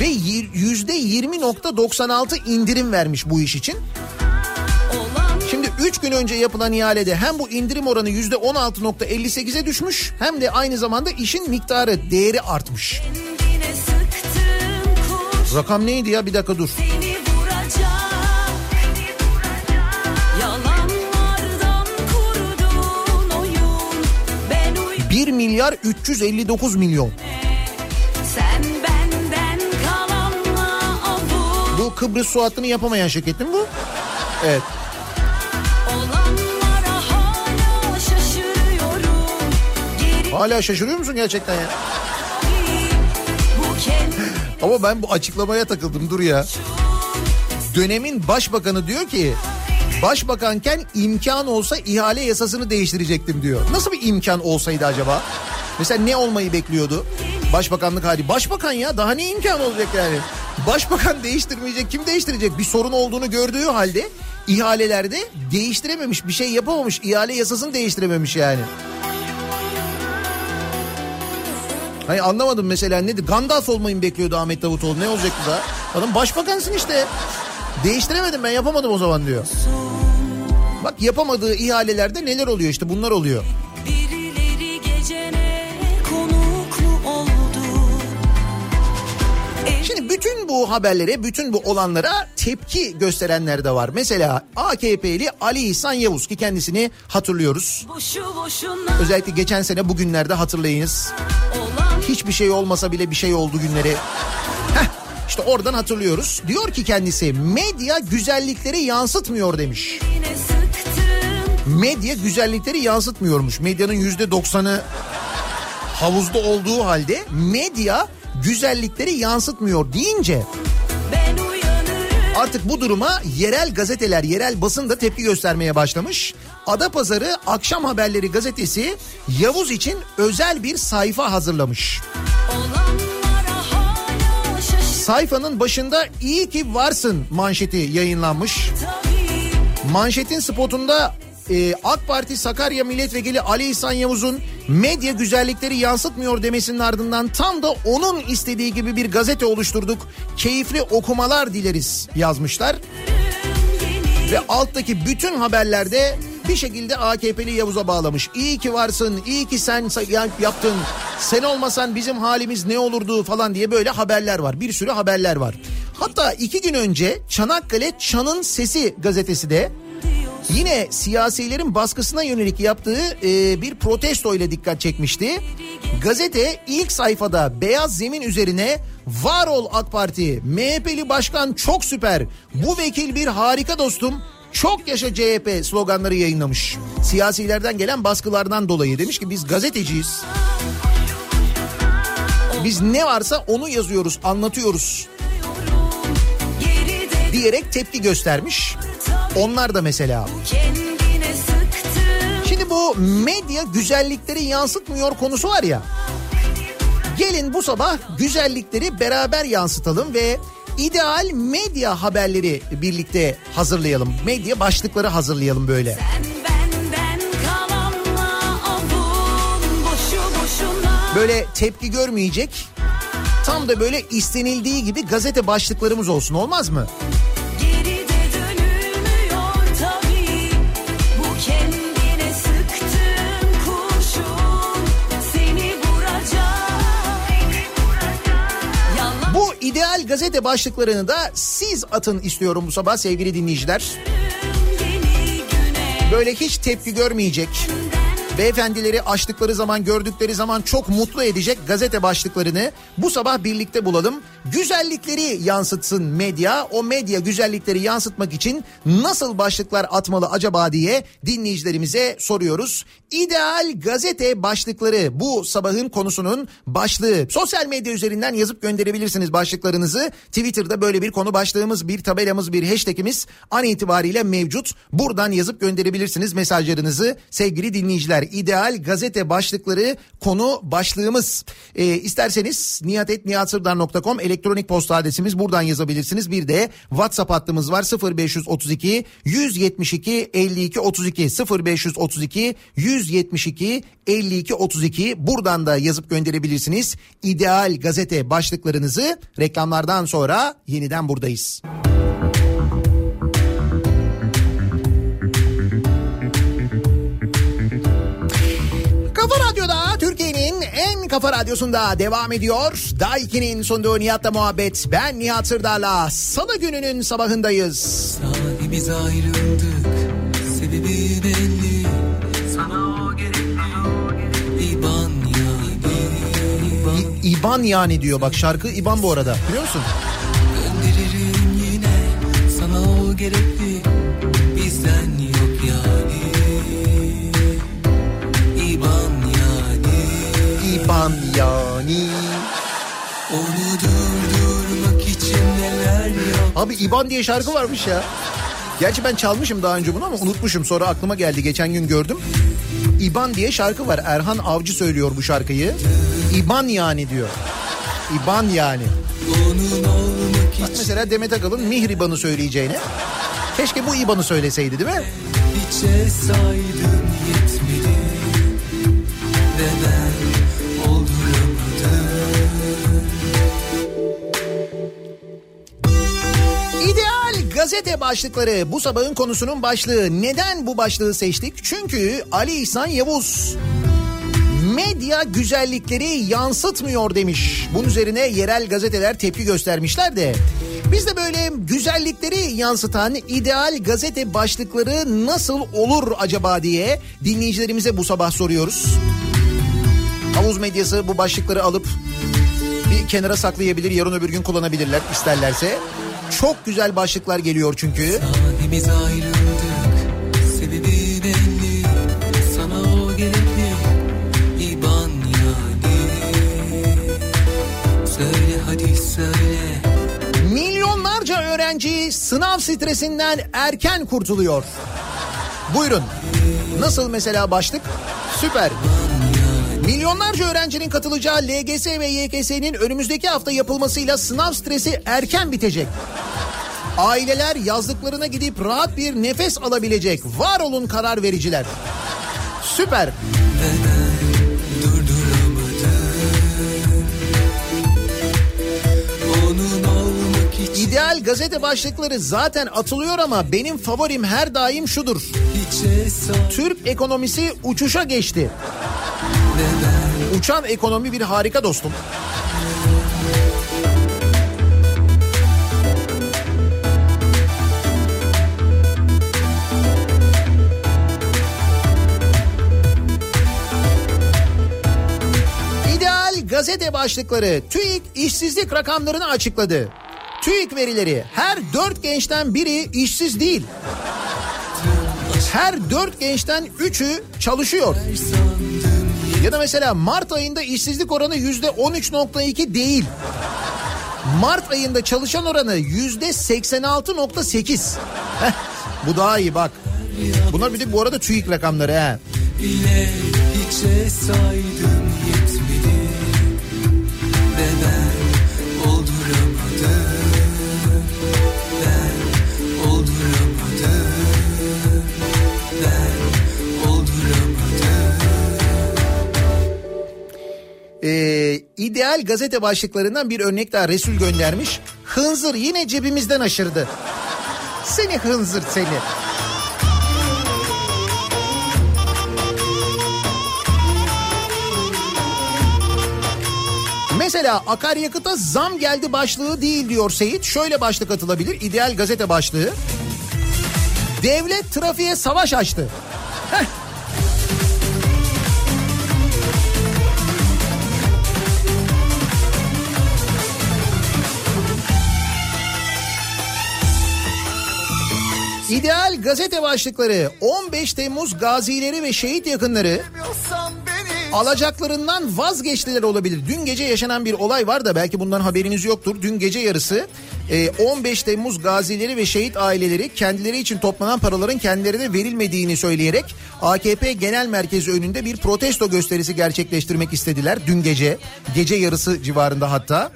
Ve yüzde 20.96 indirim vermiş bu iş için. Şimdi 3 gün önce yapılan ihalede hem bu indirim oranı yüzde 16.58'e düşmüş hem de aynı zamanda işin miktarı, değeri artmış. Rakam neydi ya bir dakika dur. Seni 1 milyar 359 milyon. Bu Kıbrıs su hattını yapamayan şirket mi bu? Evet. Hala şaşırıyor musun gerçekten ya? Ama ben bu açıklamaya takıldım dur ya. Dönemin başbakanı diyor ki başbakanken imkan olsa ihale yasasını değiştirecektim diyor. Nasıl bir imkan olsaydı acaba? Mesela ne olmayı bekliyordu? Başbakanlık hali. Başbakan ya daha ne imkan olacak yani? Başbakan değiştirmeyecek kim değiştirecek? Bir sorun olduğunu gördüğü halde ihalelerde değiştirememiş bir şey yapamamış. ihale yasasını değiştirememiş yani. Hani anlamadım mesela nedir? Gandalf olmayı mı bekliyordu Ahmet Davutoğlu? Ne olacaktı da? Adam başbakansın işte. Değiştiremedim ben yapamadım o zaman diyor. Bak yapamadığı ihalelerde neler oluyor işte bunlar oluyor. Oldu? Şimdi bütün bu haberlere, bütün bu olanlara tepki gösterenler de var. Mesela AKP'li Ali İhsan Yavuz ki kendisini hatırlıyoruz. Özellikle geçen sene bugünlerde hatırlayınız. Hiçbir şey olmasa bile bir şey oldu günleri. Heh, işte oradan hatırlıyoruz. Diyor ki kendisi medya güzellikleri yansıtmıyor demiş. Medya güzellikleri yansıtmıyormuş. Medyanın yüzde doksanı havuzda olduğu halde medya güzellikleri yansıtmıyor deyince artık bu duruma yerel gazeteler, yerel basın da tepki göstermeye başlamış. Adapazarı Akşam Haberleri gazetesi Yavuz için özel bir sayfa hazırlamış. şaşır Sayfanın başında iyi ki varsın manşeti yayınlanmış. Manşetin spotunda e, AK Parti Sakarya Milletvekili Ali İhsan Yavuz'un medya güzellikleri yansıtmıyor demesinin ardından tam da onun istediği gibi bir gazete oluşturduk. Keyifli okumalar dileriz yazmışlar. Ve alttaki bütün haberlerde bir şekilde AKP'li Yavuz'a bağlamış. İyi ki varsın, iyi ki sen yaptın. Sen olmasan bizim halimiz ne olurdu falan diye böyle haberler var. Bir sürü haberler var. Hatta iki gün önce Çanakkale Çan'ın Sesi gazetesi de yine siyasilerin baskısına yönelik yaptığı e, bir protesto ile dikkat çekmişti. Gazete ilk sayfada beyaz zemin üzerine Var ol AK Parti. MHP'li başkan çok süper. Bu vekil bir harika dostum. Çok yaşa CHP sloganları yayınlamış. Siyasilerden gelen baskılardan dolayı demiş ki biz gazeteciyiz. Biz ne varsa onu yazıyoruz, anlatıyoruz diyerek tepki göstermiş. Onlar da mesela. Şimdi bu medya güzellikleri yansıtmıyor konusu var ya. Gelin bu sabah güzellikleri beraber yansıtalım ve ideal medya haberleri birlikte hazırlayalım. Medya başlıkları hazırlayalım böyle. Böyle tepki görmeyecek. Tam da böyle istenildiği gibi gazete başlıklarımız olsun olmaz mı? İdeal gazete başlıklarını da siz atın istiyorum bu sabah sevgili dinleyiciler. Böyle hiç tepki görmeyecek. Beyefendileri açtıkları zaman gördükleri zaman çok mutlu edecek gazete başlıklarını bu sabah birlikte bulalım. Güzellikleri yansıtsın medya. O medya güzellikleri yansıtmak için nasıl başlıklar atmalı acaba diye dinleyicilerimize soruyoruz. İdeal gazete başlıkları bu sabahın konusunun başlığı. Sosyal medya üzerinden yazıp gönderebilirsiniz başlıklarınızı. Twitter'da böyle bir konu başlığımız, bir tabelamız, bir hashtagimiz an itibariyle mevcut. Buradan yazıp gönderebilirsiniz mesajlarınızı sevgili dinleyiciler. İdeal gazete başlıkları konu başlığımız. Ee, isterseniz niyatetniyatsırdar.com elektronik posta adresimiz buradan yazabilirsiniz. Bir de WhatsApp hattımız var 0532 172 52 32 0532 172 52 32 buradan da yazıp gönderebilirsiniz. İdeal gazete başlıklarınızı reklamlardan sonra yeniden buradayız. Kafa kafa radyosunda devam ediyor. Daiki'nin sunduğu Nihat'la muhabbet. Ben Nihat Sırdar'la Salı gününün sabahındayız. Sahibimiz ayrıldık Sebebi belli Sana o gerekli İban yani İban İ- İban yani diyor bak şarkı İban bu arada biliyor musun? gönderirim yine Sana o gerekli Bizden yok İban yani. Onu durdurmak için neler yap Abi İban diye şarkı varmış ya. Gerçi ben çalmışım daha önce bunu ama unutmuşum. Sonra aklıma geldi geçen gün gördüm. İban diye şarkı var. Erhan Avcı söylüyor bu şarkıyı. İban yani diyor. İban yani. Bak mesela Demet Akalın Mihriban'ı söyleyeceğine. Keşke bu İban'ı söyleseydi değil mi? hiçe saydım yetmedi Ve ben gazete başlıkları bu sabahın konusunun başlığı. Neden bu başlığı seçtik? Çünkü Ali İhsan Yavuz medya güzellikleri yansıtmıyor demiş. Bunun üzerine yerel gazeteler tepki göstermişler de. Biz de böyle güzellikleri yansıtan ideal gazete başlıkları nasıl olur acaba diye dinleyicilerimize bu sabah soruyoruz. Havuz medyası bu başlıkları alıp bir kenara saklayabilir, yarın öbür gün kullanabilirler isterlerse. Çok güzel başlıklar geliyor çünkü. Sahibimiz ayrıldık Sebebi belli Sana o gerekli İban yani Söyle hadi söyle Milyonlarca öğrenci sınav stresinden erken kurtuluyor. Buyurun. Nasıl mesela başlık? Süper. Milyonlarca öğrencinin katılacağı LGS ve YKS'nin önümüzdeki hafta yapılmasıyla sınav stresi erken bitecek. Aileler yazlıklarına gidip rahat bir nefes alabilecek. Var olun karar vericiler. Süper. İdeal gazete başlıkları zaten atılıyor ama benim favorim her daim şudur. Türk ekonomisi uçuşa geçti. Uçan ekonomi bir harika dostum. İdeal gazete başlıkları TÜİK işsizlik rakamlarını açıkladı. TÜİK verileri her dört gençten biri işsiz değil. Her dört gençten üçü çalışıyor. Ya da mesela Mart ayında işsizlik oranı yüzde 13.2 değil. Mart ayında çalışan oranı yüzde 86.8. Heh, Bu daha iyi bak. Bunlar bir de bu arada TÜİK rakamları ha. bile hiçe saydım yetmedi Ve ben ideal gazete başlıklarından bir örnek daha Resul göndermiş. Hınzır yine cebimizden aşırdı. Seni hınzır seni. Mesela akaryakıta zam geldi başlığı değil diyor Seyit. Şöyle başlık atılabilir. İdeal gazete başlığı. Devlet trafiğe savaş açtı. Heh. İdeal gazete başlıkları 15 Temmuz gazileri ve şehit yakınları alacaklarından vazgeçtiler olabilir. Dün gece yaşanan bir olay var da belki bundan haberiniz yoktur. Dün gece yarısı 15 Temmuz gazileri ve şehit aileleri kendileri için toplanan paraların kendilerine verilmediğini söyleyerek AKP Genel Merkezi önünde bir protesto gösterisi gerçekleştirmek istediler. Dün gece gece yarısı civarında hatta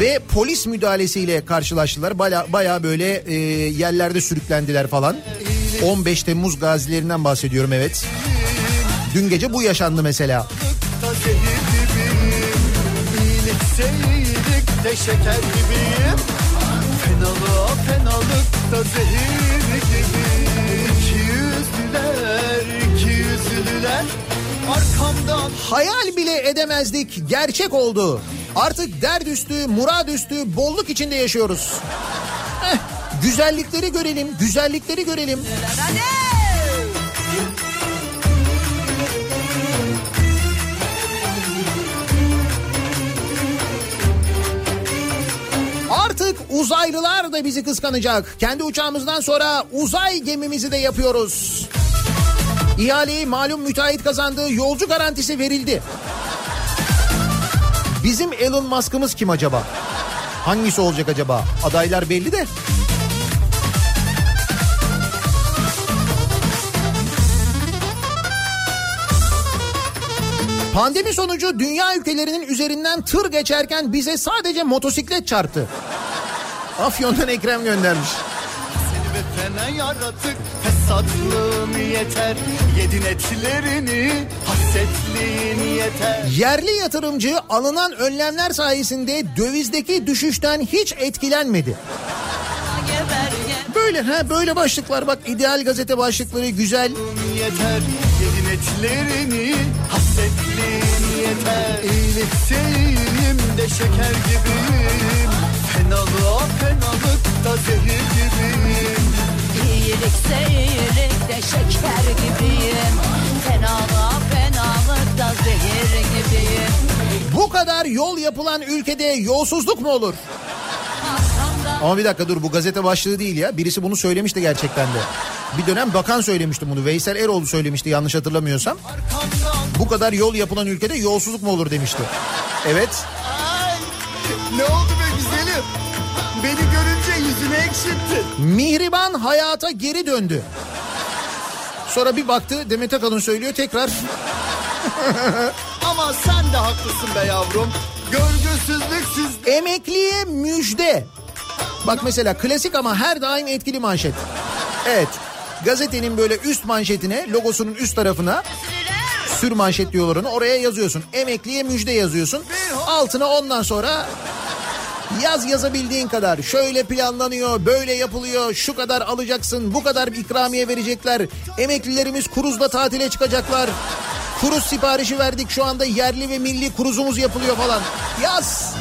ve polis müdahalesiyle karşılaştılar. Baya, baya böyle e, yerlerde sürüklendiler falan. 15 Temmuz gazilerinden bahsediyorum evet. Dün gece bu yaşandı mesela. Zehir iyilikte şeker gibiyim Fenalığa fenalıkta zehir gibi İki yüzlüler, iki yüzlüler Arkamdan Hayal bile edemezdik gerçek oldu. Artık dert üstü, murad üstü, bolluk içinde yaşıyoruz. Eh, güzellikleri görelim, güzellikleri görelim. Artık uzaylılar da bizi kıskanacak. Kendi uçağımızdan sonra uzay gemimizi de yapıyoruz. İhaleyi malum müteahhit kazandı. Yolcu garantisi verildi. Bizim Elon Musk'ımız kim acaba? Hangisi olacak acaba? Adaylar belli de. Pandemi sonucu dünya ülkelerinin üzerinden tır geçerken bize sadece motosiklet çarptı. Afyon'dan Ekrem göndermiş. seni ve fena yaratık Fesatlığın yeter. Yedin etlerini Hasretliğin yeter. Yerli yatırımcı alınan önlemler sayesinde dövizdeki düşüşten hiç etkilenmedi. Böyle ha böyle başlıklar. Bak ideal gazete başlıkları güzel. yeter. Yedin etlerini Hasretliğin yeter. İyiyim de şeker gibiyim Fenalığa fenalıkta zehir gibiyim iyilik de şeker gibiyim Fenalığa fenalıkta zehir gibiyim Bu kadar yol yapılan ülkede yolsuzluk mu olur? Ama bir dakika dur bu gazete başlığı değil ya. Birisi bunu söylemişti gerçekten de. Bir dönem bakan söylemişti bunu. Veysel Eroğlu söylemişti yanlış hatırlamıyorsam. Bu kadar yol yapılan ülkede yolsuzluk mu olur demişti. Evet. Ay, ne oldu ekşittin. Mihriban hayata geri döndü. Sonra bir baktı Demet Akalın söylüyor tekrar. Ama sen de haklısın be yavrum. Görgüsüzlük siz Emekliye müjde. Bak mesela klasik ama her daim etkili manşet. Evet. Gazetenin böyle üst manşetine, logosunun üst tarafına sür manşet diyorlar onu. Oraya yazıyorsun. Emekliye müjde yazıyorsun. Altına ondan sonra yaz yazabildiğin kadar. Şöyle planlanıyor, böyle yapılıyor, şu kadar alacaksın, bu kadar ikramiye verecekler. Emeklilerimiz kuruzla tatile çıkacaklar. Kuruz siparişi verdik şu anda yerli ve milli kuruzumuz yapılıyor falan. Yaz.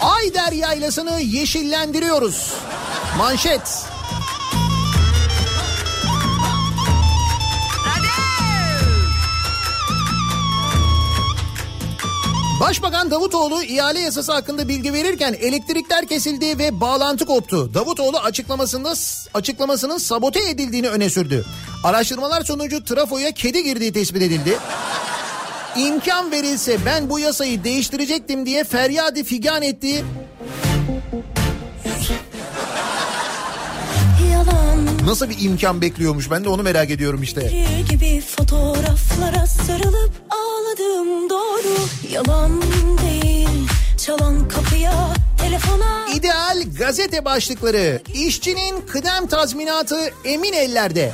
Ayder yaylasını yeşillendiriyoruz. Manşet. Başbakan Davutoğlu ihale yasası hakkında bilgi verirken elektrikler kesildi ve bağlantı koptu. Davutoğlu açıklamasında açıklamasının sabote edildiğini öne sürdü. Araştırmalar sonucu trafoya kedi girdiği tespit edildi. İmkan verilse ben bu yasayı değiştirecektim diye feryadi figan etti. Nasıl bir imkan bekliyormuş ben de onu merak ediyorum işte. gibi fotoğraflara sarılıp ağladım doğru Yalan değil çalan kapıya telefona İdeal gazete başlıkları. İşçinin kıdem tazminatı emin ellerde.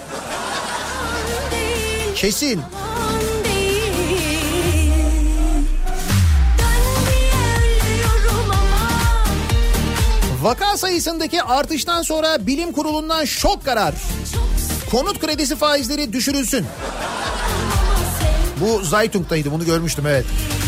Kesin. Vaka sayısındaki artıştan sonra bilim kurulundan şok karar. Konut kredisi faizleri düşürülsün. Bu Zaytung'daydı bunu görmüştüm evet. Ben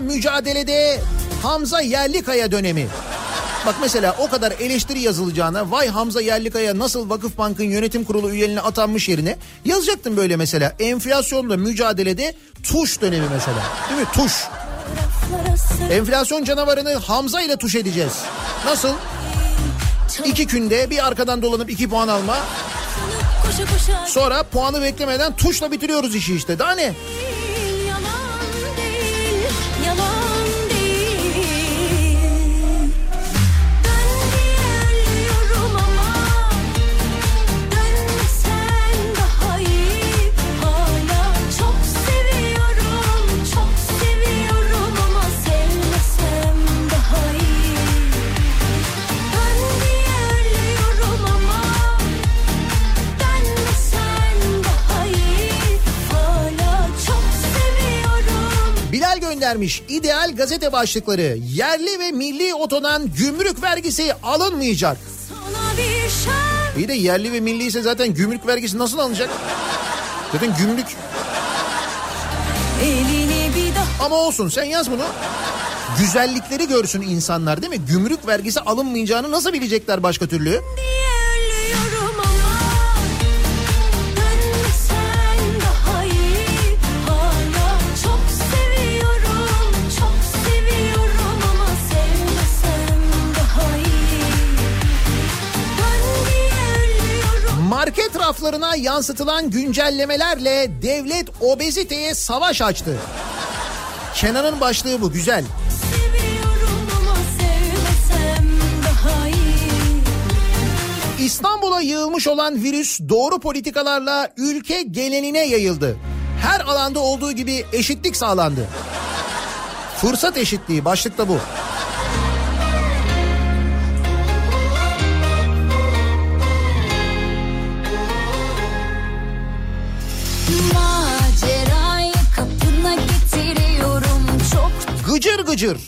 Mücadelede Hamza Yerlikaya dönemi. Bak mesela o kadar eleştiri yazılacağına vay Hamza Yerlikaya nasıl Vakıfbank'ın yönetim kurulu üyeliğine atanmış yerine yazacaktım böyle mesela. Enflasyonla mücadelede tuş dönemi mesela. Değil mi? Tuş. Enflasyon canavarını Hamza ile tuş edeceğiz. Nasıl? İki günde bir arkadan dolanıp iki puan alma. Sonra puanı beklemeden tuşla bitiriyoruz işi işte. Daha ne? Bilal göndermiş ideal gazete başlıkları. Yerli ve milli otodan gümrük vergisi alınmayacak. Bir İyi de yerli ve milli ise zaten gümrük vergisi nasıl alınacak? Zaten gümrük ama olsun sen yaz bunu. Güzellikleri görsün insanlar değil mi? Gümrük vergisi alınmayacağını nasıl bilecekler başka türlü? diye raflarına yansıtılan güncellemelerle devlet obeziteye savaş açtı. Kenan'ın başlığı bu güzel. İstanbul'a yığılmış olan virüs doğru politikalarla ülke gelenine yayıldı. Her alanda olduğu gibi eşitlik sağlandı. Fırsat eşitliği başlıkta bu. Gıcır gıcır.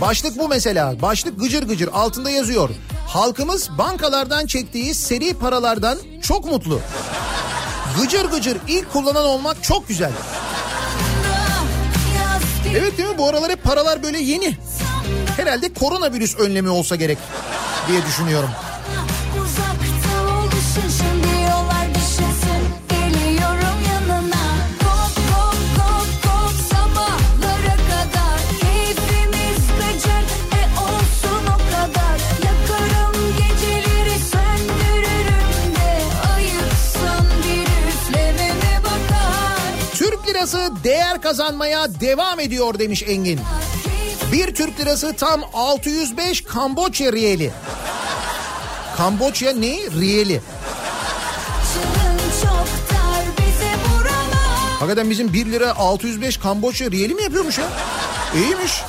Başlık bu mesela. Başlık gıcır gıcır. Altında yazıyor. Halkımız bankalardan çektiği seri paralardan çok mutlu. Gıcır gıcır ilk kullanan olmak çok güzel. Evet değil mi? Bu aralar hep paralar böyle yeni. Herhalde koronavirüs önlemi olsa gerek diye düşünüyorum. Lirası değer kazanmaya devam ediyor demiş Engin. Bir Türk lirası tam 605 Kamboçya riyeli. Kamboçya ne? Riyeli. Hakikaten bizim 1 lira 605 Kamboçya riyeli mi yapıyormuş ya? İyiymiş.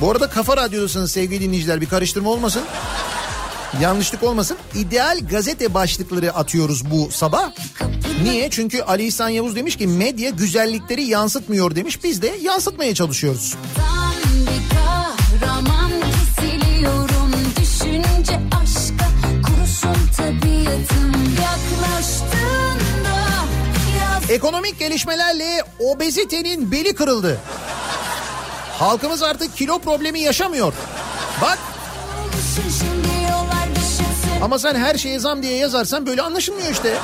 Bu arada Kafa Radyo'dasınız sevgili dinleyiciler bir karıştırma olmasın. Yanlışlık olmasın. İdeal gazete başlıkları atıyoruz bu sabah. Niye? Çünkü Ali İhsan Yavuz demiş ki medya güzellikleri yansıtmıyor demiş. Biz de yansıtmaya çalışıyoruz. Ekonomik gelişmelerle obezitenin beli kırıldı. Halkımız artık kilo problemi yaşamıyor. Bak ama sen her şeye zam diye yazarsan böyle anlaşılmıyor işte.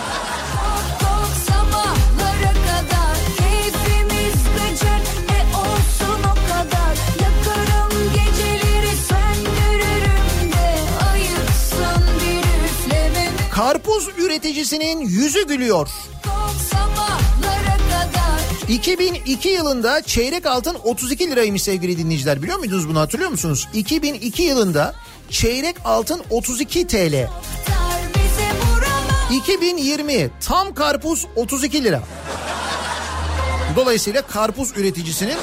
Karpuz üreticisinin yüzü gülüyor. Kalk sabahlara kadar 2002 yılında çeyrek altın 32 liraymış sevgili dinleyiciler. Biliyor muydunuz bunu hatırlıyor musunuz? 2002 yılında çeyrek altın 32 TL. Tar bize vuramaz 2020 tam karpuz 32 lira. Dolayısıyla karpuz üreticisinin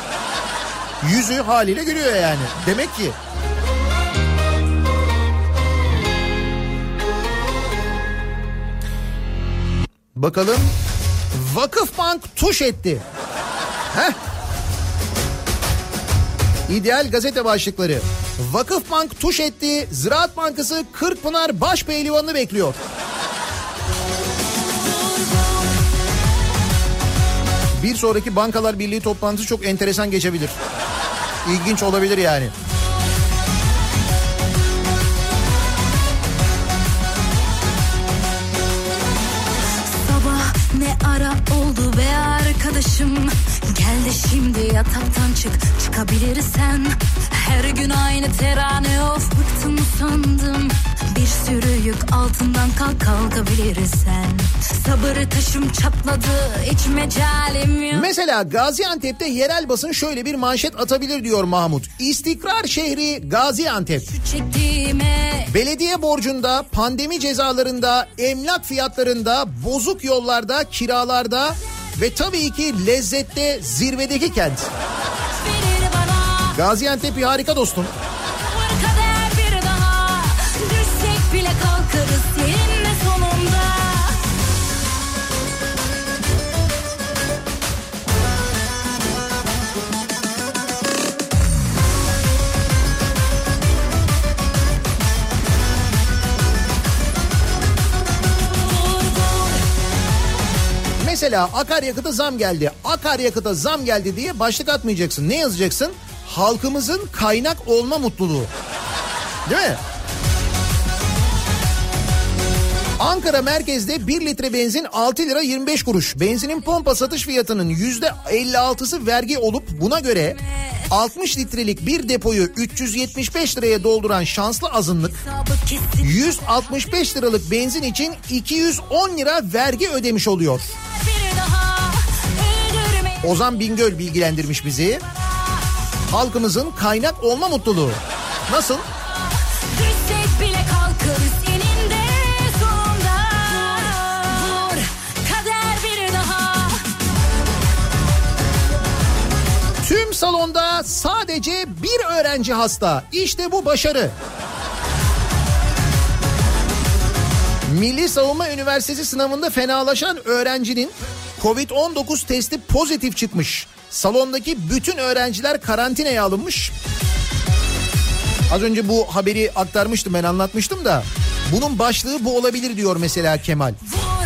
yüzü haliyle gülüyor yani. Demek ki Bakalım Vakıfbank tuş etti. Heh. İdeal gazete başlıkları. Vakıfbank tuş etti. Ziraat Bankası Kırkpınar Başpehlivanı bekliyor. Bir sonraki Bankalar Birliği toplantısı çok enteresan geçebilir. İlginç olabilir yani. Sabah ne ara oldu be arkadaşım Gel de şimdi yataktan çık. Çıkabilirsen Her gün aynı terane. Of bıktım sandım Bir sürü yük altından kalk kalkabilirsen. Sabır taşım çatladı hiç mecalim yok. Mesela Gaziantep'te yerel basın şöyle bir manşet atabilir diyor Mahmut. İstikrar şehri Gaziantep. Belediye borcunda, pandemi cezalarında, emlak fiyatlarında, bozuk yollarda, kiralarda ve tabii ki lezzette zirvedeki kent. Gaziantep bir harika dostum. Kader bir daha Düşsek bile kalkarız Mesela akaryakıta zam geldi. Akaryakıta zam geldi diye başlık atmayacaksın. Ne yazacaksın? Halkımızın kaynak olma mutluluğu. Değil mi? Ankara merkezde 1 litre benzin 6 lira 25 kuruş. Benzinin pompa satış fiyatının %56'sı vergi olup buna göre 60 litrelik bir depoyu 375 liraya dolduran şanslı azınlık Hesabı kesin 165 liralık benzin için 210 lira vergi ödemiş oluyor. Ozan Bingöl bilgilendirmiş bizi. Halkımızın kaynak olma mutluluğu. Nasıl? Salonda sadece bir öğrenci hasta. İşte bu başarı. Milli Savunma Üniversitesi sınavında fenalaşan öğrencinin Covid-19 testi pozitif çıkmış. Salondaki bütün öğrenciler karantinaya alınmış. Az önce bu haberi aktarmıştım ben anlatmıştım da. Bunun başlığı bu olabilir diyor mesela Kemal. Vur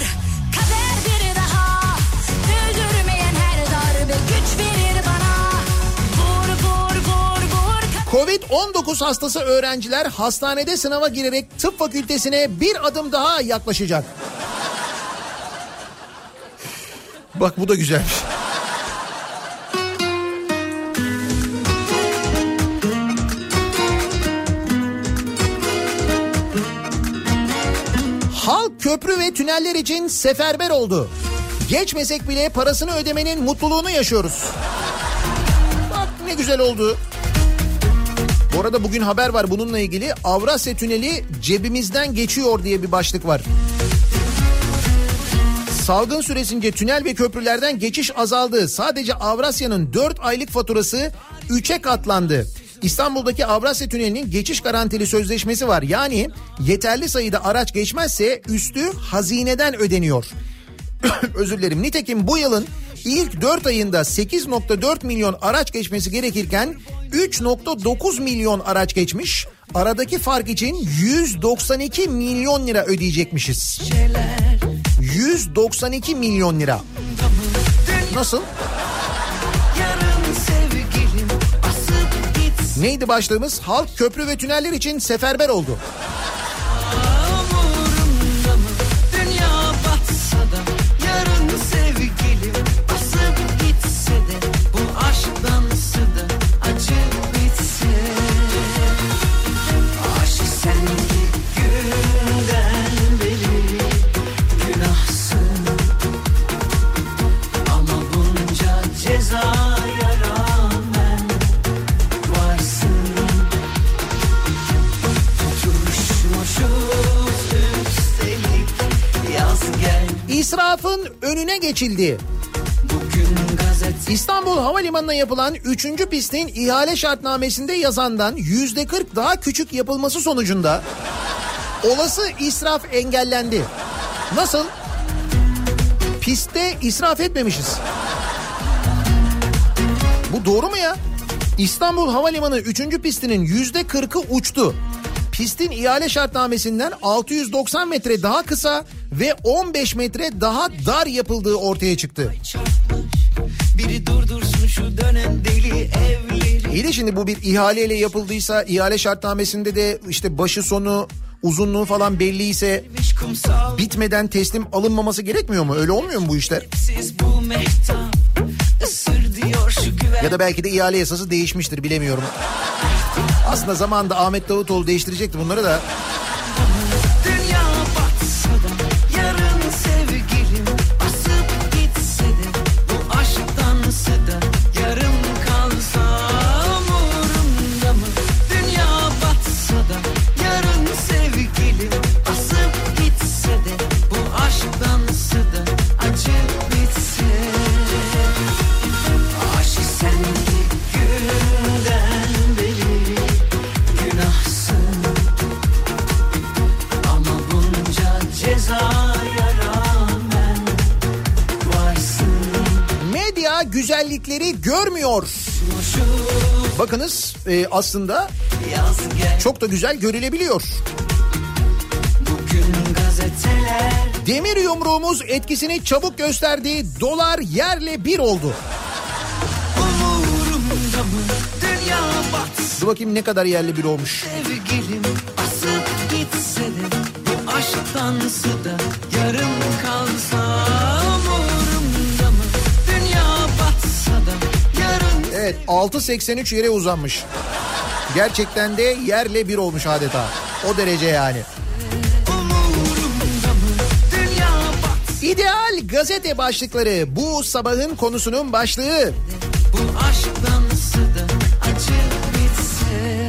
Covid-19 hastası öğrenciler hastanede sınava girerek tıp fakültesine bir adım daha yaklaşacak. Bak bu da güzelmiş. Halk köprü ve tüneller için seferber oldu. Geçmesek bile parasını ödemenin mutluluğunu yaşıyoruz. Bak ne güzel oldu. Bu arada bugün haber var bununla ilgili. Avrasya Tüneli cebimizden geçiyor diye bir başlık var. Salgın süresince tünel ve köprülerden geçiş azaldı. Sadece Avrasya'nın 4 aylık faturası 3'e katlandı. İstanbul'daki Avrasya Tüneli'nin geçiş garantili sözleşmesi var. Yani yeterli sayıda araç geçmezse üstü hazineden ödeniyor. Özür dilerim. Nitekim bu yılın ilk 4 ayında 8.4 milyon araç geçmesi gerekirken 3.9 milyon araç geçmiş. Aradaki fark için 192 milyon lira ödeyecekmişiz. 192 milyon lira. Nasıl? Neydi başlığımız? Halk köprü ve tüneller için seferber oldu. İsrafın önüne geçildi. İstanbul Havalimanı'na yapılan 3. pistin ihale şartnamesinde yazandan %40 daha küçük yapılması sonucunda olası israf engellendi. Nasıl? Pistte israf etmemişiz. Bu doğru mu ya? İstanbul Havalimanı 3. pistinin %40'ı uçtu. Pistin ihale şartnamesinden 690 metre daha kısa ve 15 metre daha dar yapıldığı ortaya çıktı. biri durdursun şu dönen deli evleri İyi de şimdi bu bir ihaleyle yapıldıysa ihale şartnamesinde de işte başı sonu uzunluğu falan Miş kumsal bitmeden teslim alınmaması gerekmiyor mu? Öyle olmuyor mu bu işler? Ya da belki de ihale yasası değişmiştir bilemiyorum. Aslında zamanında Ahmet Davutoğlu değiştirecekti bunları da. Bakınız e, aslında çok da güzel görülebiliyor. Demir yumruğumuz etkisini çabuk gösterdi. Dolar yerle bir oldu. Dur bakayım ne kadar yerle bir olmuş. sevgilim asıp gitse de bu aşk dansı Evet 6.83 yere uzanmış. Gerçekten de yerle bir olmuş adeta. O derece yani. İdeal gazete başlıkları bu sabahın konusunun başlığı.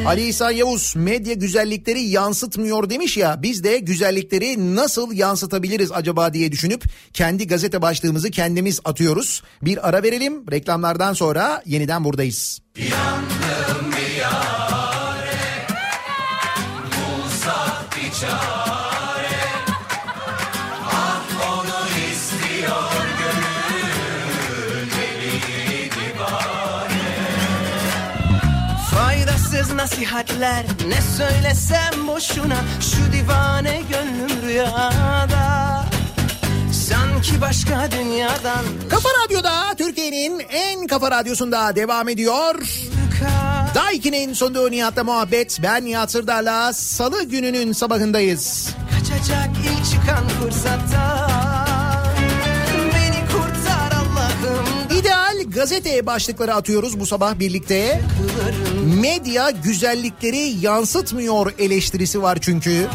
Ali İsa Yavuz medya güzellikleri yansıtmıyor demiş ya biz de güzellikleri nasıl yansıtabiliriz acaba diye düşünüp kendi gazete başlığımızı kendimiz atıyoruz. Bir ara verelim reklamlardan sonra yeniden buradayız. Faydasız nasihatler ne söylesem boşuna Şu divane gönlüm rüyada Sanki başka dünyadan Kafa Radyo'da Türkiye'nin en kafa radyosunda devam ediyor. Daiki'nin sonunda Nihat'la muhabbet. Ben Nihat Sırdar'la salı gününün sabahındayız. Kaçacak ilk çıkan fırsatta İdeal gazete başlıkları atıyoruz bu sabah birlikte. Medya güzellikleri yansıtmıyor eleştirisi var çünkü.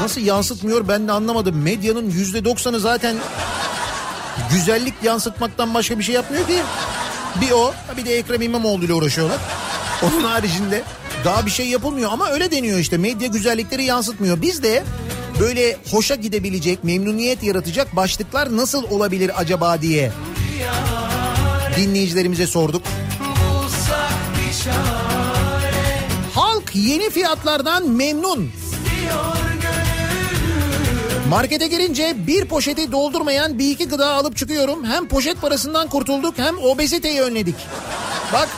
Nasıl yansıtmıyor ben de anlamadım. Medyanın yüzde doksanı zaten güzellik yansıtmaktan başka bir şey yapmıyor ki. Bir o bir de Ekrem İmamoğlu ile uğraşıyorlar. Onun haricinde daha bir şey yapılmıyor ama öyle deniyor işte medya güzellikleri yansıtmıyor. Biz de böyle hoşa gidebilecek, memnuniyet yaratacak başlıklar nasıl olabilir acaba diye dinleyicilerimize sorduk. Halk yeni fiyatlardan memnun. Markete girince bir poşeti doldurmayan bir iki gıda alıp çıkıyorum. Hem poşet parasından kurtulduk hem obeziteyi önledik. Bak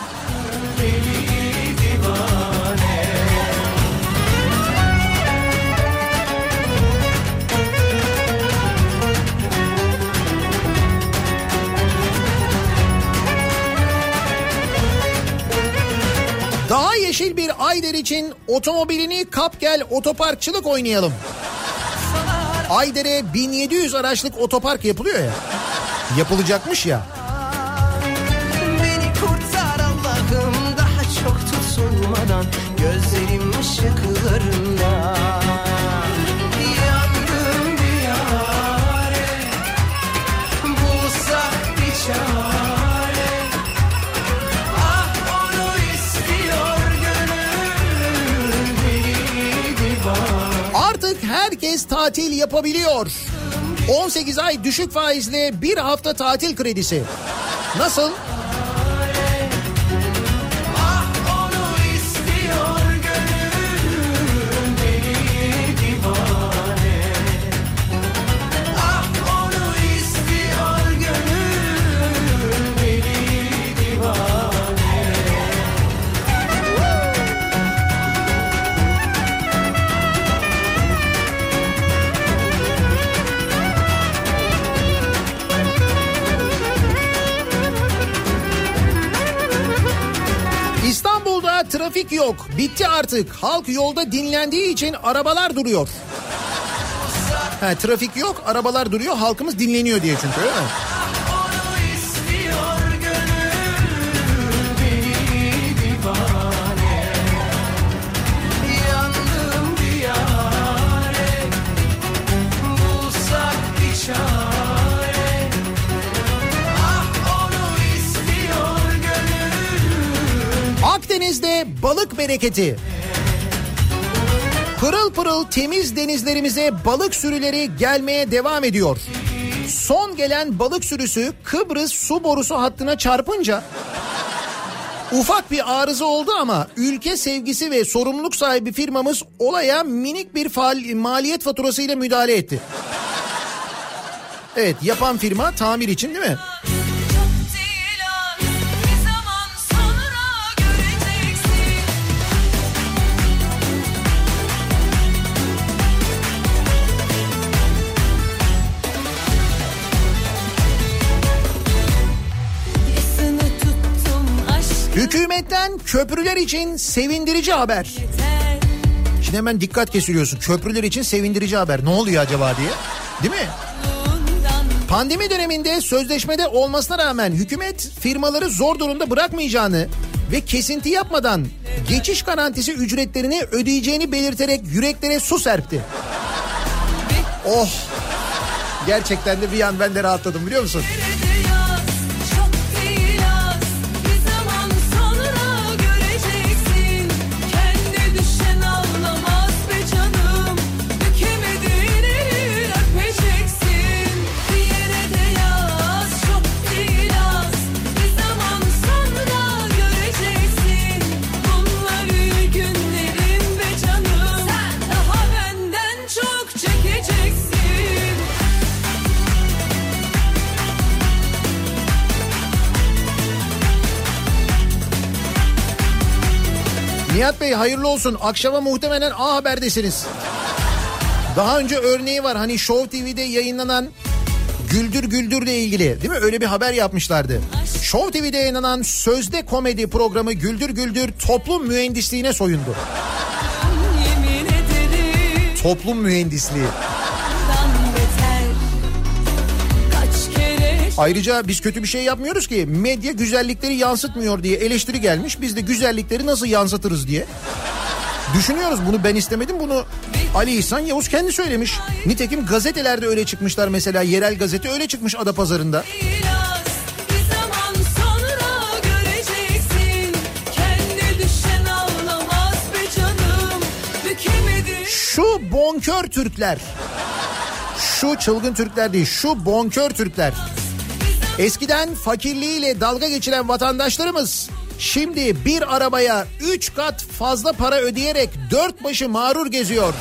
yeşil bir Ayder için otomobilini kap gel otoparkçılık oynayalım. Ayder'e 1700 araçlık otopark yapılıyor ya. Yapılacakmış ya. Beni kurtar Allah'ım daha çok tutulmadan Gözlerim ışıklarında herkes tatil yapabiliyor. 18 ay düşük faizle bir hafta tatil kredisi. Nasıl? Artık. Halk yolda dinlendiği için arabalar duruyor. Ha, trafik yok, arabalar duruyor, halkımız dinleniyor diye çünkü öyle mi? Balık bereketi. Pırıl pırıl temiz denizlerimize balık sürüleri gelmeye devam ediyor. Son gelen balık sürüsü Kıbrıs su borusu hattına çarpınca ufak bir arıza oldu ama ülke sevgisi ve sorumluluk sahibi firmamız olaya minik bir faal, maliyet faturasıyla müdahale etti. Evet yapan firma tamir için değil mi? Hükümetten köprüler için sevindirici haber. Şimdi hemen dikkat kesiliyorsun. Köprüler için sevindirici haber. Ne oluyor acaba diye. Değil mi? Pandemi döneminde sözleşmede olmasına rağmen hükümet firmaları zor durumda bırakmayacağını ve kesinti yapmadan geçiş garantisi ücretlerini ödeyeceğini belirterek yüreklere su serpti. Oh! Gerçekten de bir an ben de rahatladım biliyor musun? Nihat Bey hayırlı olsun. Akşama muhtemelen A Haber'desiniz. Daha önce örneği var. Hani Show TV'de yayınlanan Güldür Güldür'le ilgili değil mi? Öyle bir haber yapmışlardı. Show TV'de yayınlanan sözde komedi programı Güldür Güldür toplum mühendisliğine soyundu. Toplum mühendisliği. Ayrıca biz kötü bir şey yapmıyoruz ki. Medya güzellikleri yansıtmıyor diye eleştiri gelmiş. Biz de güzellikleri nasıl yansıtırız diye. Düşünüyoruz bunu ben istemedim bunu Ali İhsan Yavuz kendi söylemiş. Nitekim gazetelerde öyle çıkmışlar mesela yerel gazete öyle çıkmış Adapazarı'nda. Bükemedi. Şu bonkör Türkler. Şu çılgın Türkler değil şu bonkör Türkler. Eskiden fakirliğiyle dalga geçilen vatandaşlarımız Şimdi bir arabaya 3 kat fazla para ödeyerek dört başı mağrur geziyor.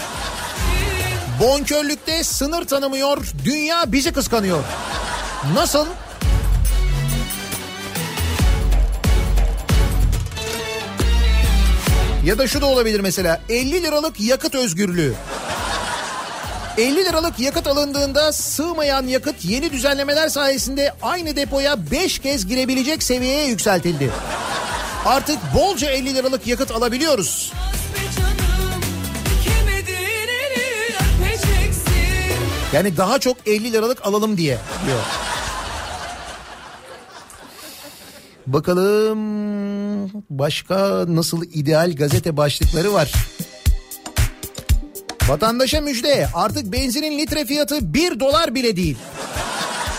Bonkörlükte sınır tanımıyor, dünya bizi kıskanıyor. Nasıl? Ya da şu da olabilir mesela 50 liralık yakıt özgürlüğü. 50 liralık yakıt alındığında sığmayan yakıt yeni düzenlemeler sayesinde aynı depoya 5 kez girebilecek seviyeye yükseltildi. Artık bolca 50 liralık yakıt alabiliyoruz. Yani daha çok 50 liralık alalım diye diyor. Bakalım başka nasıl ideal gazete başlıkları var. Vatandaşa müjde artık benzinin litre fiyatı 1 dolar bile değil.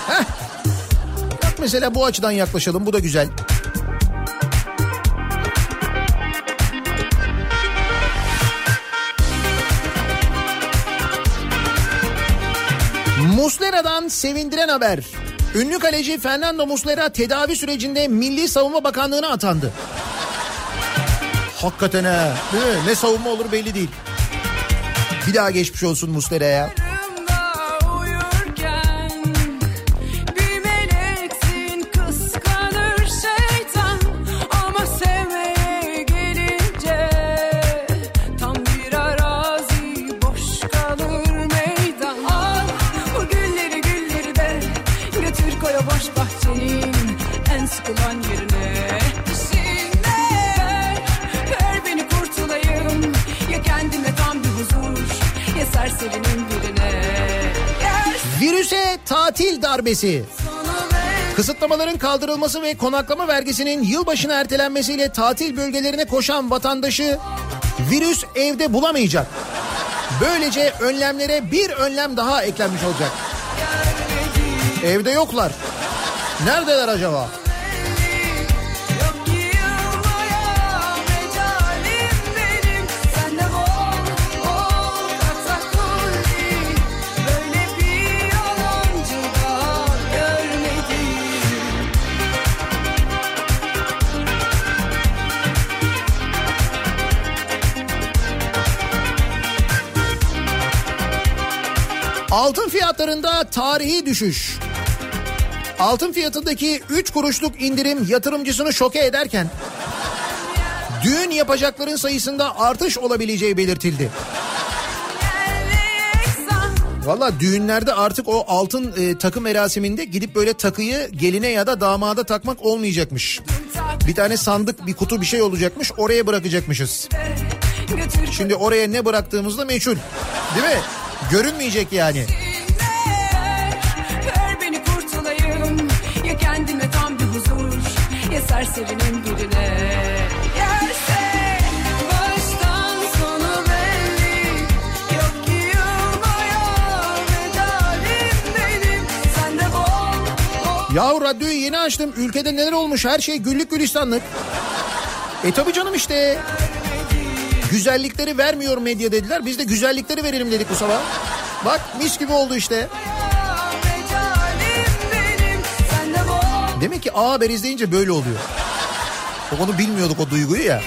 Heh. Bak mesela bu açıdan yaklaşalım bu da güzel. Muslera'dan sevindiren haber. Ünlü kaleci Fernando Muslera tedavi sürecinde Milli Savunma Bakanlığı'na atandı. Hakikaten ha. Ne savunma olur belli değil. Bir daha geçmiş olsun Muslera'ya. Tatil darbesi. Kısıtlamaların kaldırılması ve konaklama vergisinin yılbaşına ertelenmesiyle tatil bölgelerine koşan vatandaşı virüs evde bulamayacak. Böylece önlemlere bir önlem daha eklenmiş olacak. Evde yoklar. Neredeler acaba? Altın fiyatlarında tarihi düşüş. Altın fiyatındaki 3 kuruşluk indirim yatırımcısını şoke ederken düğün yapacakların sayısında artış olabileceği belirtildi. Valla düğünlerde artık o altın e, takım merasiminde gidip böyle takıyı geline ya da damada takmak olmayacakmış. Bir tane sandık bir kutu bir şey olacakmış oraya bırakacakmışız. Şimdi oraya ne bıraktığımız da meçhul. Değil mi? Görünmeyecek yani. Ya kendime tam bir huzur Ya serserinin birine Yahu radyoyu yeni açtım. Ülkede neler olmuş her şey güllük gülistanlık. E tabi canım işte. Güzellikleri vermiyor medya dediler. Biz de güzellikleri verelim dedik bu sabah. Bak mis gibi oldu işte. Demek ki A Haber izleyince böyle oluyor. Onu bilmiyorduk o duyguyu ya.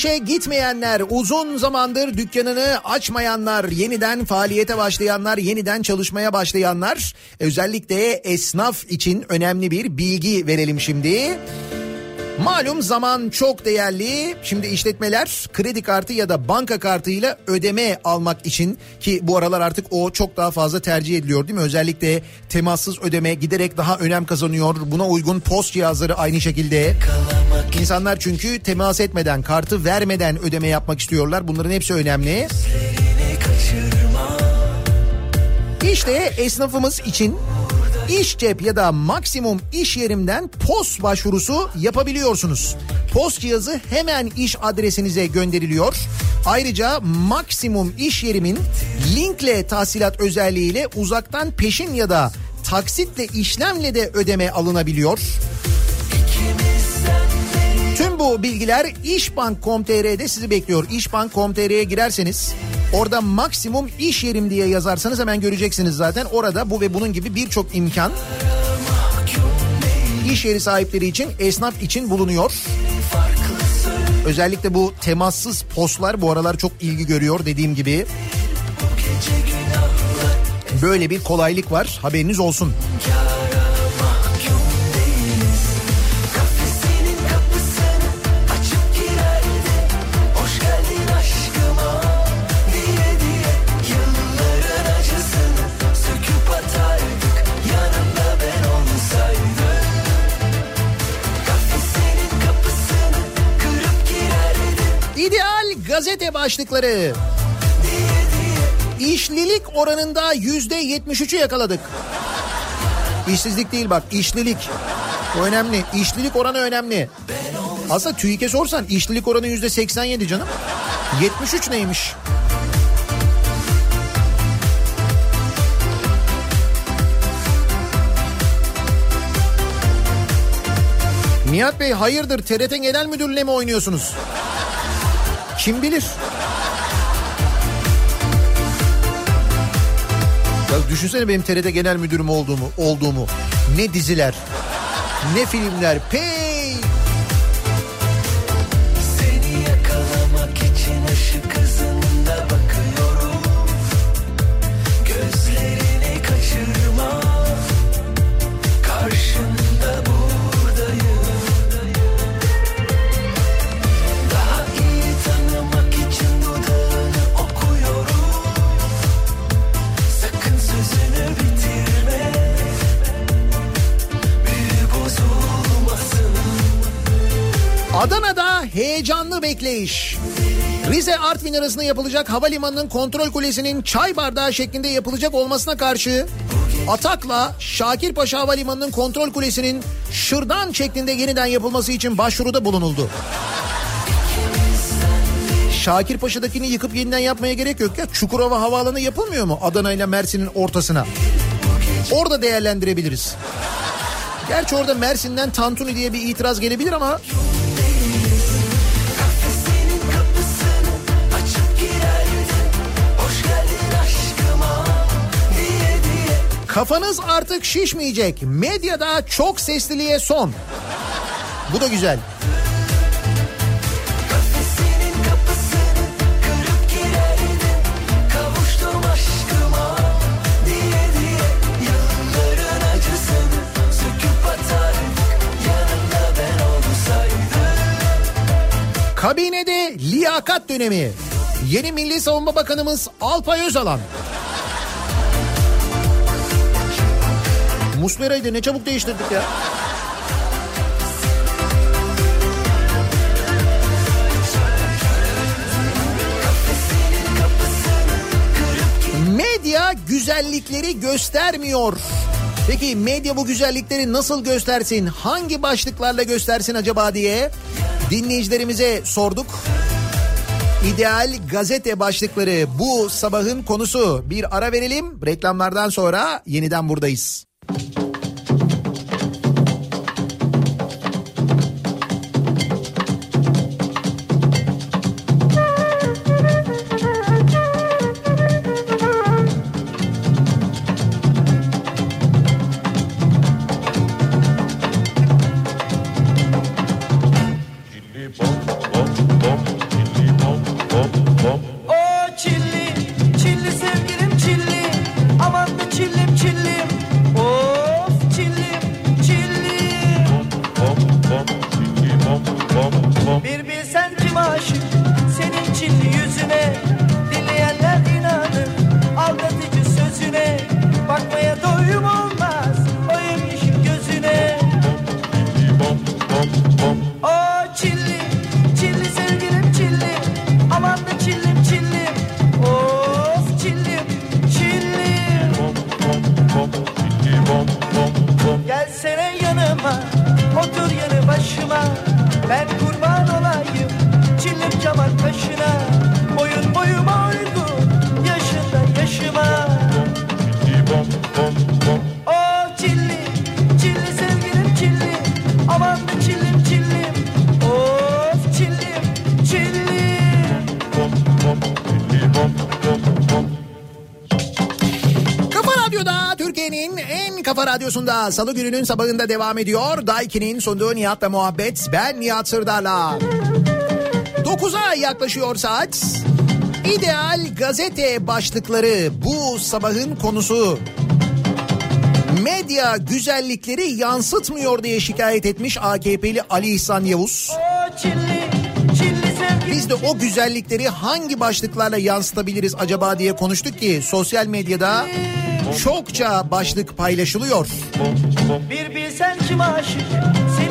İşe gitmeyenler, uzun zamandır dükkanını açmayanlar, yeniden faaliyete başlayanlar, yeniden çalışmaya başlayanlar, özellikle esnaf için önemli bir bilgi verelim şimdi. Malum zaman çok değerli. Şimdi işletmeler kredi kartı ya da banka kartıyla ödeme almak için ki bu aralar artık o çok daha fazla tercih ediliyor değil mi? Özellikle temassız ödeme giderek daha önem kazanıyor. Buna uygun post cihazları aynı şekilde. İnsanlar çünkü temas etmeden, kartı vermeden ödeme yapmak istiyorlar. Bunların hepsi önemli. İşte esnafımız için İş cep ya da maksimum iş yerimden post başvurusu yapabiliyorsunuz. Post cihazı hemen iş adresinize gönderiliyor. Ayrıca maksimum iş yerimin linkle tahsilat özelliğiyle uzaktan peşin ya da taksitle işlemle de ödeme alınabiliyor. Tüm bu bilgiler işbank.com.tr'de sizi bekliyor. İşbank.com.tr'ye girerseniz orada maksimum iş yerim diye yazarsanız hemen göreceksiniz zaten. Orada bu ve bunun gibi birçok imkan iş yeri sahipleri için, esnaf için bulunuyor. Özellikle bu temassız postlar bu aralar çok ilgi görüyor dediğim gibi. Böyle bir kolaylık var haberiniz olsun. Kafesinin gazete başlıkları. İşlilik oranında yüzde 73'ü yakaladık. İşsizlik değil bak işlilik. O önemli. İşlilik oranı önemli. Aslında TÜİK'e sorsan işlilik oranı yüzde 87 canım. 73 neymiş? Nihat Bey hayırdır TRT Genel Müdürlüğü'ne mi oynuyorsunuz? Kim bilir? Ya düşünsene benim TRT Genel Müdürüm olduğumu, olduğumu. Ne diziler, ne filmler. Pey! Bekleyiş. Rize Artvin arasında yapılacak havalimanının kontrol kulesinin çay bardağı şeklinde yapılacak olmasına karşı Atak'la Şakirpaşa Havalimanı'nın kontrol kulesinin şırdan şeklinde yeniden yapılması için başvuruda bulunuldu. Şakirpaşa'dakini yıkıp yeniden yapmaya gerek yok ya. Çukurova Havaalanı yapılmıyor mu Adana ile Mersin'in ortasına? Orada değerlendirebiliriz. Gerçi orada Mersin'den Tantuni diye bir itiraz gelebilir ama kafanız artık şişmeyecek. Medyada çok sesliliğe son. Bu da güzel. Kabinede liyakat dönemi. Yeni Milli Savunma Bakanımız Alpay Özalan. Muslera'yı ne çabuk değiştirdik ya. Medya güzellikleri göstermiyor. Peki medya bu güzellikleri nasıl göstersin? Hangi başlıklarla göstersin acaba diye dinleyicilerimize sorduk. İdeal gazete başlıkları bu sabahın konusu. Bir ara verelim. Reklamlardan sonra yeniden buradayız. Thank you. Radyosunda salı gününün sabahında devam ediyor. Daiki'nin sunduğu Nihat'la muhabbet. Ben Nihat Sırdar'la. 9'a yaklaşıyor saat. İdeal gazete başlıkları bu sabahın konusu. Medya güzellikleri yansıtmıyor diye şikayet etmiş AKP'li Ali İhsan Yavuz. Çilli Çilli Biz de o güzellikleri hangi başlıklarla yansıtabiliriz acaba diye konuştuk ki sosyal medyada çokça başlık paylaşılıyor. Bir bilsen kim aşık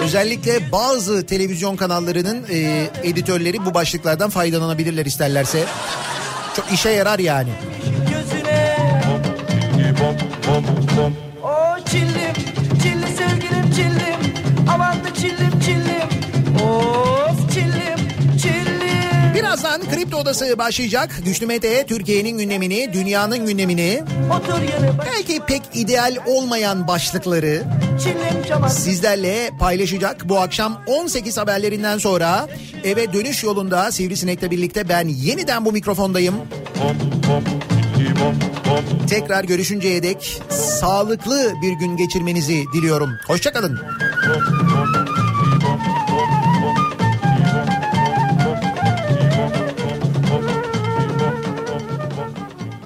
Özellikle bazı televizyon kanallarının e, editörleri bu başlıklardan faydalanabilirler isterlerse. Çok işe yarar yani. Odası başlayacak. Güçlü Mete Türkiye'nin gündemini, dünyanın gündemini, belki pek ideal olmayan başlıkları sizlerle paylaşacak. Bu akşam 18 haberlerinden sonra eve dönüş yolunda Sivrisinek'le birlikte ben yeniden bu mikrofondayım. Tekrar görüşünceye dek sağlıklı bir gün geçirmenizi diliyorum. Hoşçakalın.